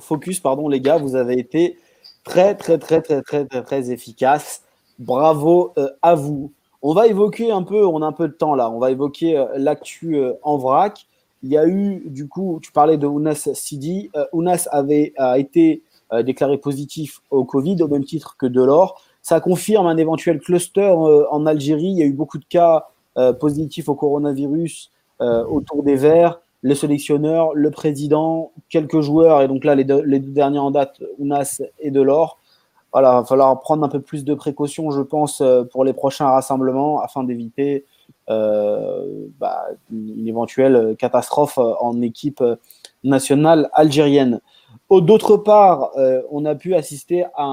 focus, pardon, les gars. Vous avez été très, très, très, très, très, très, efficaces. Bravo euh, à vous. On va évoquer un peu, on a un peu de temps là, on va évoquer euh, l'actu en vrac. Il y a eu, du coup, tu parlais de Ounas Sidi. Ounas avait a été déclaré positif au Covid, au même titre que Delors. Ça confirme un éventuel cluster en Algérie. Il y a eu beaucoup de cas euh, positif au coronavirus euh, autour des Verts, le sélectionneur, le président, quelques joueurs, et donc là, les deux, derniers en date, Ounas et Delors. Voilà, il va falloir prendre un peu plus de précautions, je pense, euh, pour les prochains rassemblements afin d'éviter bah, une éventuelle catastrophe en équipe nationale algérienne. D'autre part, on a pu assister à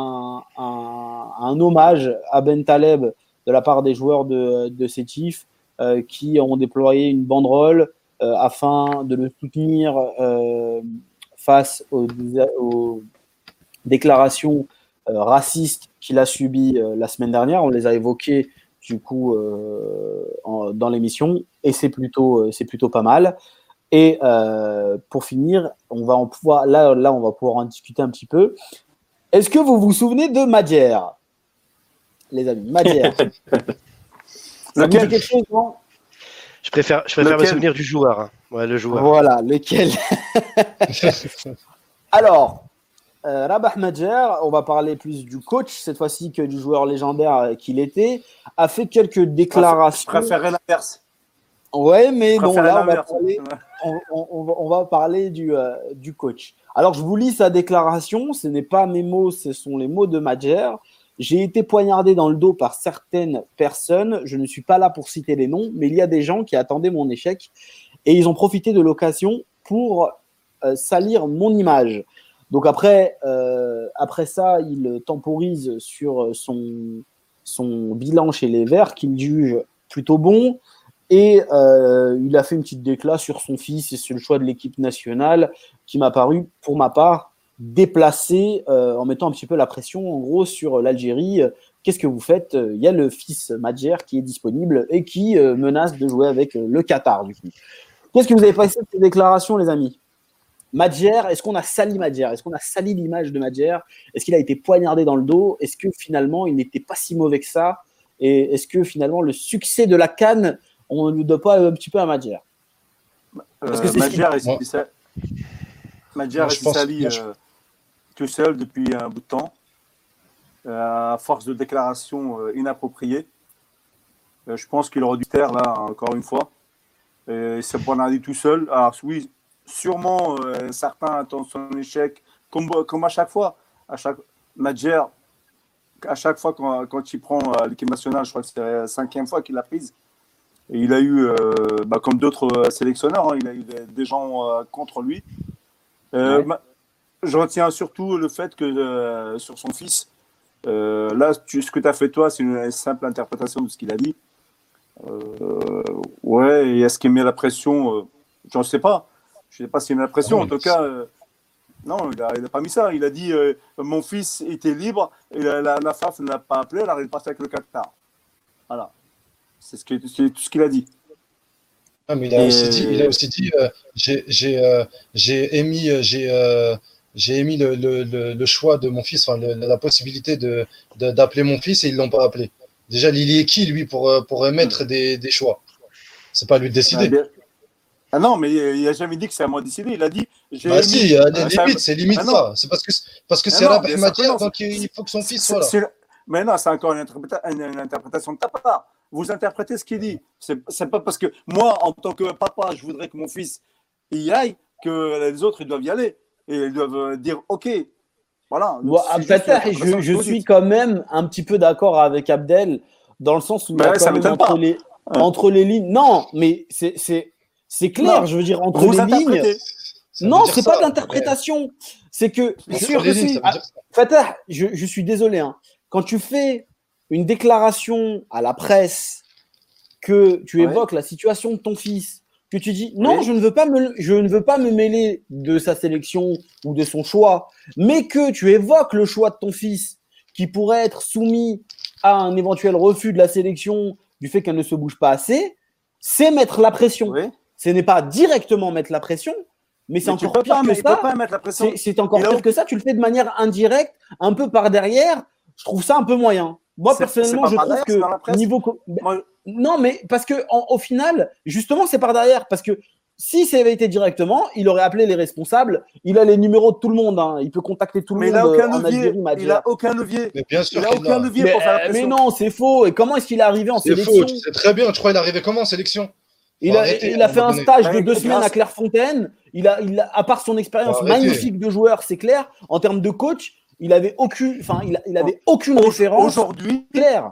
un, hommage à Ben Taleb de la part des joueurs de, Sétif euh, qui ont déployé une banderole euh, afin de le soutenir euh, face aux, déclarations racistes qu'il a subies la semaine dernière. On les a évoquées du coup dans l'émission et c'est plutôt, c'est plutôt pas mal. Et pour finir, on va en pouvoir, là, là, on va pouvoir en discuter un petit peu. Est-ce que vous vous souvenez de Madjer les amis. Matière. quelque chose, non? Je préfère, je préfère me souvenir du joueur. Hein. Ouais, le joueur. Voilà, lequel? Alors, euh, Rabah Madjer, on va parler plus du coach, cette fois-ci que du joueur légendaire qu'il était, a fait quelques déclarations. Je préférerais l'inverse. Ouais, mais bon, là, on va parler, on, va parler du, euh, du coach. Alors, je vous lis sa déclaration. Ce n'est pas mes mots, ce sont les mots de Madjer. J'ai été poignardé dans le dos par certaines personnes. Je ne suis pas là pour citer les noms, mais il y a des gens qui attendaient mon échec et ils ont profité de l'occasion pour euh, salir mon image. Donc après, euh, après ça, il temporise sur son, son bilan chez les Verts qu'il juge plutôt bon. Et euh, il a fait une petite déclat sur son fils et sur le choix de l'équipe nationale qui m'a paru, pour ma part, déplacé euh, en mettant un petit peu la pression en gros sur l'Algérie. Qu'est-ce que vous faites? Il y a le fils Madjer qui est disponible et qui euh, menace de jouer avec le Qatar du coup. Qu'est-ce que vous avez pensé de ces déclarations les amis? Madjer, est-ce qu'on a sali Madjer? Est-ce qu'on a sali l'image de Madjer? Est-ce qu'il a été poignardé dans le dos? Est-ce que finalement il n'était pas si mauvais que ça? Et est-ce que finalement le succès de la Cannes, on ne doit pas un petit peu à Madjer Parce que c'est Madjer, tout seul depuis un bout de temps, euh, à force de déclarations euh, inappropriées. Euh, je pense qu'il aurait dû taire là, encore une fois. Et se dit tout seul. Alors oui, sûrement certains attendent son échec, comme, comme à chaque fois. À chaque Madjer, à chaque fois quand, quand il prend l'équipe nationale, je crois que c'est la cinquième fois qu'il l'a prise. Et il a eu, bah, comme d'autres sélectionneurs, hein, il a eu des, gens contre lui. je retiens surtout le fait que euh, sur son fils, euh, là, ce que tu as fait toi, c'est une simple interprétation de ce qu'il a dit. Euh, ouais, et est-ce qu'il met la pression Je ne sais pas. Je ne sais pas s'il met la pression. en tout cas, non, il n'a pas mis ça. Il a dit Mon fils était libre et la, la, FAF ne l'a pas appelé, elle a passé avec le Qatar. Voilà. C'est ce tout ce qu'il a dit. Ah, mais il a, aussi dit, il a aussi dit j'ai émis, j'ai émis le, le, le, choix de mon fils, enfin la possibilité de, d'appeler mon fils et ils ne l'ont pas appelé. Déjà, Lili est qui, lui, pour, euh, pour émettre des, des choix? C'est pas lui de décider. Ah, ah, non, mais il n'a jamais dit que c'est à moi de décider. Il a dit. Bah si, il y a des limites, c'est limite ah, ça. C'est parce que, parce que ah, c'est la matière, donc il faut que son fils soit là. Mais non, c'est encore une, interprétation de ta part. Vous interprétez ce qu'il dit. C'est pas parce que moi, en tant que papa, je voudrais que mon fils y aille, que les autres, ils doivent y aller et ils doivent euh, dire OK. Voilà. je, je suis quand même un petit peu d'accord avec Abdel dans le sens où entre, les, entre les lignes. Non, mais c'est clair, je veux dire, entre les lignes. Non, c'est pas d'interprétation. C'est que, sûr que si, Fatah, je, je, suis désolé. Hein. Quand tu fais une déclaration à la presse que tu évoques la situation de ton fils, que tu dis non, je ne veux pas me, je ne veux pas me mêler de sa sélection ou de son choix, mais que tu évoques le choix de ton fils qui pourrait être soumis à un éventuel refus de la sélection du fait qu'elle ne se bouge pas assez, c'est mettre la pression. Ce n'est pas directement mettre la pression, mais c'est encore pire que ça. C'est encore pire que ça. Tu le fais de manière indirecte, un peu par derrière. Je trouve ça un peu moyen. Moi, personnellement, je trouve que niveau. Non, mais parce que au final, justement, c'est par derrière. Parce que si ça avait été directement, il aurait appelé les responsables. Il a les numéros de tout le monde. Hein. Il peut contacter tout le monde. Il n'a aucun, levier. il a aucun levier. Mais bien sûr il a aucun levier mais, pour faire la pression. Mais non, c'est faux. Et comment est-ce qu'il est arrivé en sélection C'est faux. C'est très bien. Tu crois qu'il est arrivé comment en sélection il a, il a, fait un stage de deux semaines à Clairefontaine. Il a, il a, à part son expérience magnifique de joueur, c'est clair. En termes de coach, il avait aucune, enfin, il, il avait aucune référence. Aujourd'hui, clair.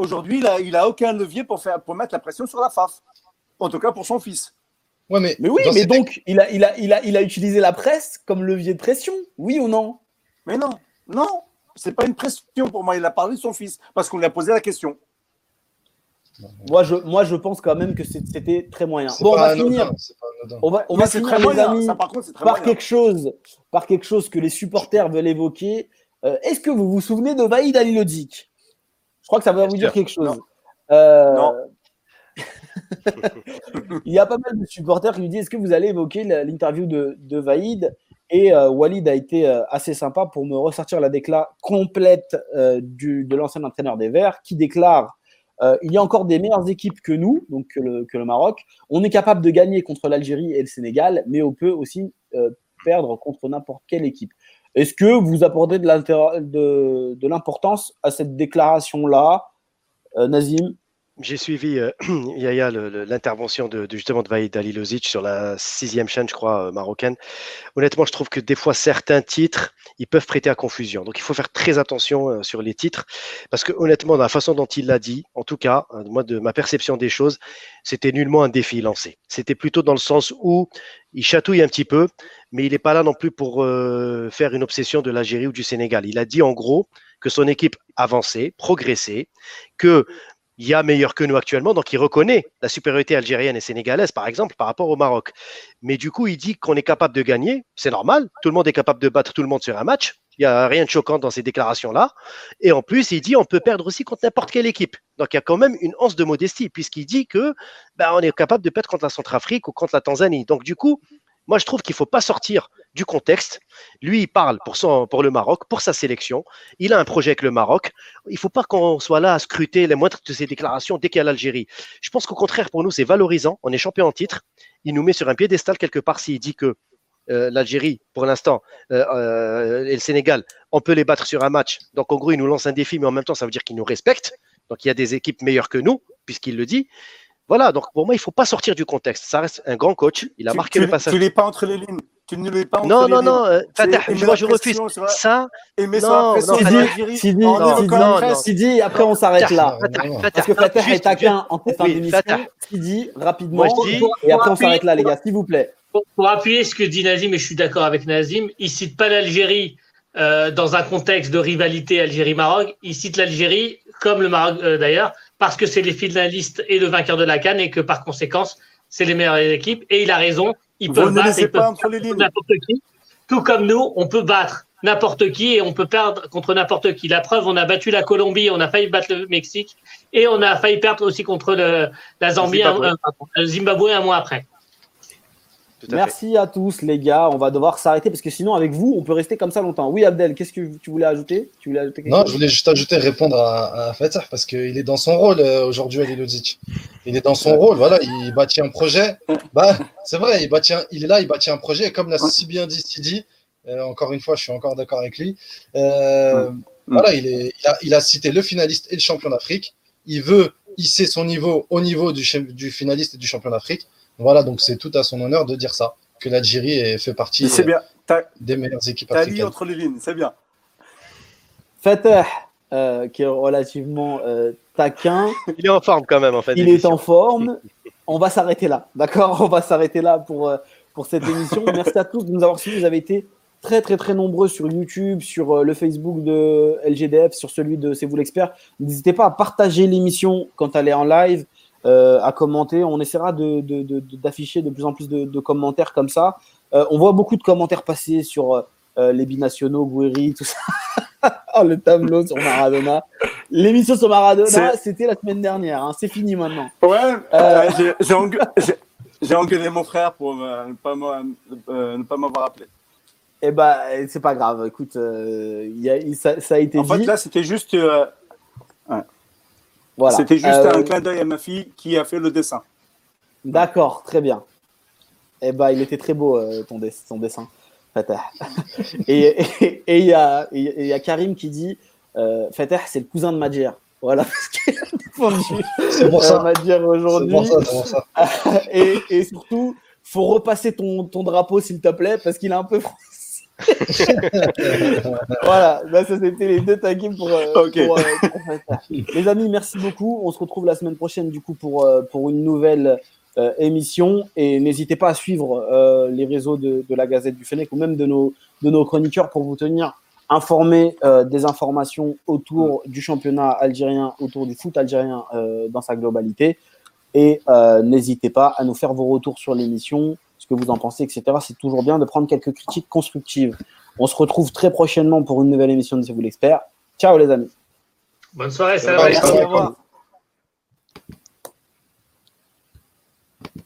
Aujourd'hui, il a, il a aucun levier pour faire, pour mettre la pression sur la FAF. En tout cas, pour son fils. Ouais, mais, mais oui, mais donc, il a, il, a, il, a, il a utilisé la presse comme levier de pression, oui ou non? Mais non, non, c'est pas une pression pour moi. Il a parlé de son fils parce qu'on lui a posé la question. Moi je, moi, je pense quand même que c'était très moyen. Bon, on va finir. On va, on va finir, moyen. amis, par, contre, par quelque chose, par quelque chose que les supporters veulent évoquer. Euh, est-ce que vous vous souvenez de Vaïd Alilodzic Je crois que ça va vous dire quelque chose. Non. Euh... Il y a pas mal de supporters qui lui disent Est-ce que vous allez évoquer l'interview de, de Vaïd? Et euh, Walid a été euh, assez sympa pour me ressortir la déclat complète euh, du, de l'ancien entraîneur des Verts qui déclare euh, il y a encore des meilleures équipes que nous, donc que le, Maroc. On est capable de gagner contre l'Algérie et le Sénégal, mais on peut aussi euh, perdre contre n'importe quelle équipe. Est-ce que vous apportez de l'importance à cette déclaration-là, euh, Nazim? J'ai suivi euh, Yaya l'intervention de, justement de Vaïd Alilozic sur la sixième chaîne, je crois, euh, marocaine. Honnêtement, je trouve que des fois certains titres, ils peuvent prêter à confusion. Donc il faut faire très attention euh, sur les titres, parce que honnêtement, dans la façon dont il l'a dit, en tout cas, moi de ma perception des choses, c'était nullement un défi lancé. C'était plutôt dans le sens où il chatouille un petit peu, mais il n'est pas là non plus pour faire une obsession de l'Algérie ou du Sénégal. Il a dit en gros que son équipe avançait, progressait, que il y a meilleur que nous actuellement, donc il reconnaît la supériorité algérienne et sénégalaise, par exemple, par rapport au Maroc. Mais du coup, il dit qu'on est capable de gagner, c'est normal, tout le monde est capable de battre tout le monde sur un match, il n'y a rien de choquant dans ces déclarations-là. Et en plus, il dit on peut perdre aussi contre n'importe quelle équipe. Donc il y a quand même une once de modestie, puisqu'il dit que ben, on est capable de perdre contre la Centrafrique ou contre la Tanzanie. Donc du coup, moi, je trouve qu'il ne faut pas sortir du contexte. Lui, il parle pour, son, pour le Maroc, pour sa sélection. Il a un projet avec le Maroc. Il ne faut pas qu'on soit là à scruter les moindres de ses déclarations dès qu'il y a l'Algérie. Je pense qu'au contraire, pour nous, c'est valorisant. On est champion en titre. Il nous met sur un piédestal quelque part s'il dit que euh, l'Algérie, pour l'instant, euh, euh, et le Sénégal, on peut les battre sur un match. Donc, en gros, il nous lance un défi, mais en même temps, ça veut dire qu'il nous respecte. Donc, il y a des équipes meilleures que nous, puisqu'il le dit. Voilà, donc pour moi, il ne faut pas sortir du contexte. Ça reste un grand coach. Il a marqué le passage. Tu l'es pas entre les lignes. Tu ne l'es pas entre non, non. Non, non, euh, moi je refuse. Ça, non, non, Sidi, Sidi, après on s'arrête là. Parce que Fatah est taquin en fin d'émission. Sidi, rapidement. Et après on s'arrête là, les gars, s'il vous plaît. pour, appuyer ce que dit Nazim, et je suis d'accord avec Nazim, il cite pas l'Algérie euh, dans un contexte de rivalité Algérie-Maroc. Il cite l'Algérie, comme le Maroc euh, d'ailleurs, parce que c'est les finalistes et le vainqueur de la Cannes et que par conséquence, c'est les meilleures équipes. Et il a raison, ils peuvent battre, n'importe qui. Tout comme nous, on peut battre n'importe qui et on peut perdre contre n'importe qui. La preuve, on a battu la Colombie, on a failli battre le Mexique et on a failli perdre aussi contre le, la Zambie, le Zimbabwe un mois après. Merci à tous les gars. On va devoir s'arrêter parce que sinon avec vous on peut rester comme ça longtemps. Oui Abdel, qu'est-ce que tu voulais ajouter, tu voulais ajouter Non, je voulais juste ajouter répondre à, à Fatah parce qu'il est dans son rôle euh, aujourd'hui à. Il est dans son rôle, voilà, il bâtit un projet. Bah, c'est vrai, il bâtit il est là, il bâtit un projet. Et comme l'a si bien dit Sidi, euh, encore une fois, je suis encore d'accord avec lui. Euh, voilà, il, est, il, a, il, a, cité le finaliste et le champion d'Afrique. Il veut hisser son niveau au niveau du, du finaliste et du champion d'Afrique. Voilà, donc c'est tout à son honneur de dire ça, que l'Algérie fait partie bien. des meilleures équipes africaines. T'as entre les lignes, c'est bien. Fatah, euh, qui est relativement euh, taquin. Il est en forme quand même, en fait. Il est en forme. On va s'arrêter là, d'accord? On va s'arrêter là pour, euh, pour cette émission. Merci à tous de nous avoir suivis. Vous avez été très, très, très nombreux sur YouTube, sur le Facebook de LGDF, sur celui de C'est vous l'expert. N'hésitez pas à partager l'émission quand elle est en live. Euh, à commenter. On essaiera d'afficher de, de, plus en plus de, commentaires comme ça. Euh, on voit beaucoup de commentaires passer sur euh, les binationaux, Gouiri, tout ça. oh, le tableau sur Maradona. L'émission sur Maradona, c'était la semaine dernière. Hein. C'est fini maintenant. Ouais, j'ai engueulé mon frère pour ne pas m'avoir appelé. Eh ben, c'est pas grave. Écoute, y a, ça, ça, a été en dit. En fait, là, c'était juste. Ouais. C'était juste un euh, clin d'œil à ma fille qui a fait le dessin. D'accord, très bien. Eh ben, il était très beau euh, ton, dessin, Fatah. et il y, a, Karim qui dit euh, Fatah, c'est le cousin de Madjer. Voilà, C'est pour ça. Madjer aujourd'hui. et, et, surtout, faut repasser ton, ton drapeau, s'il te plaît, parce qu'il est un peu voilà, bah, ça c'était les deux taquets pour, euh, euh, Les amis, merci beaucoup. On se retrouve la semaine prochaine du coup pour, euh, pour une nouvelle émission. Et n'hésitez pas à suivre les réseaux de, la Gazette du Fennec ou même de nos, de nos chroniqueurs pour vous tenir informés des informations autour du championnat algérien, autour du foot algérien dans sa globalité. Et n'hésitez pas à nous faire vos retours sur l'émission, que vous en pensez, etc. C'est toujours bien de prendre quelques critiques constructives. On se retrouve très prochainement pour une nouvelle émission de C'est vous l'expert. Ciao les amis. Bonne soirée, salam. Au revoir.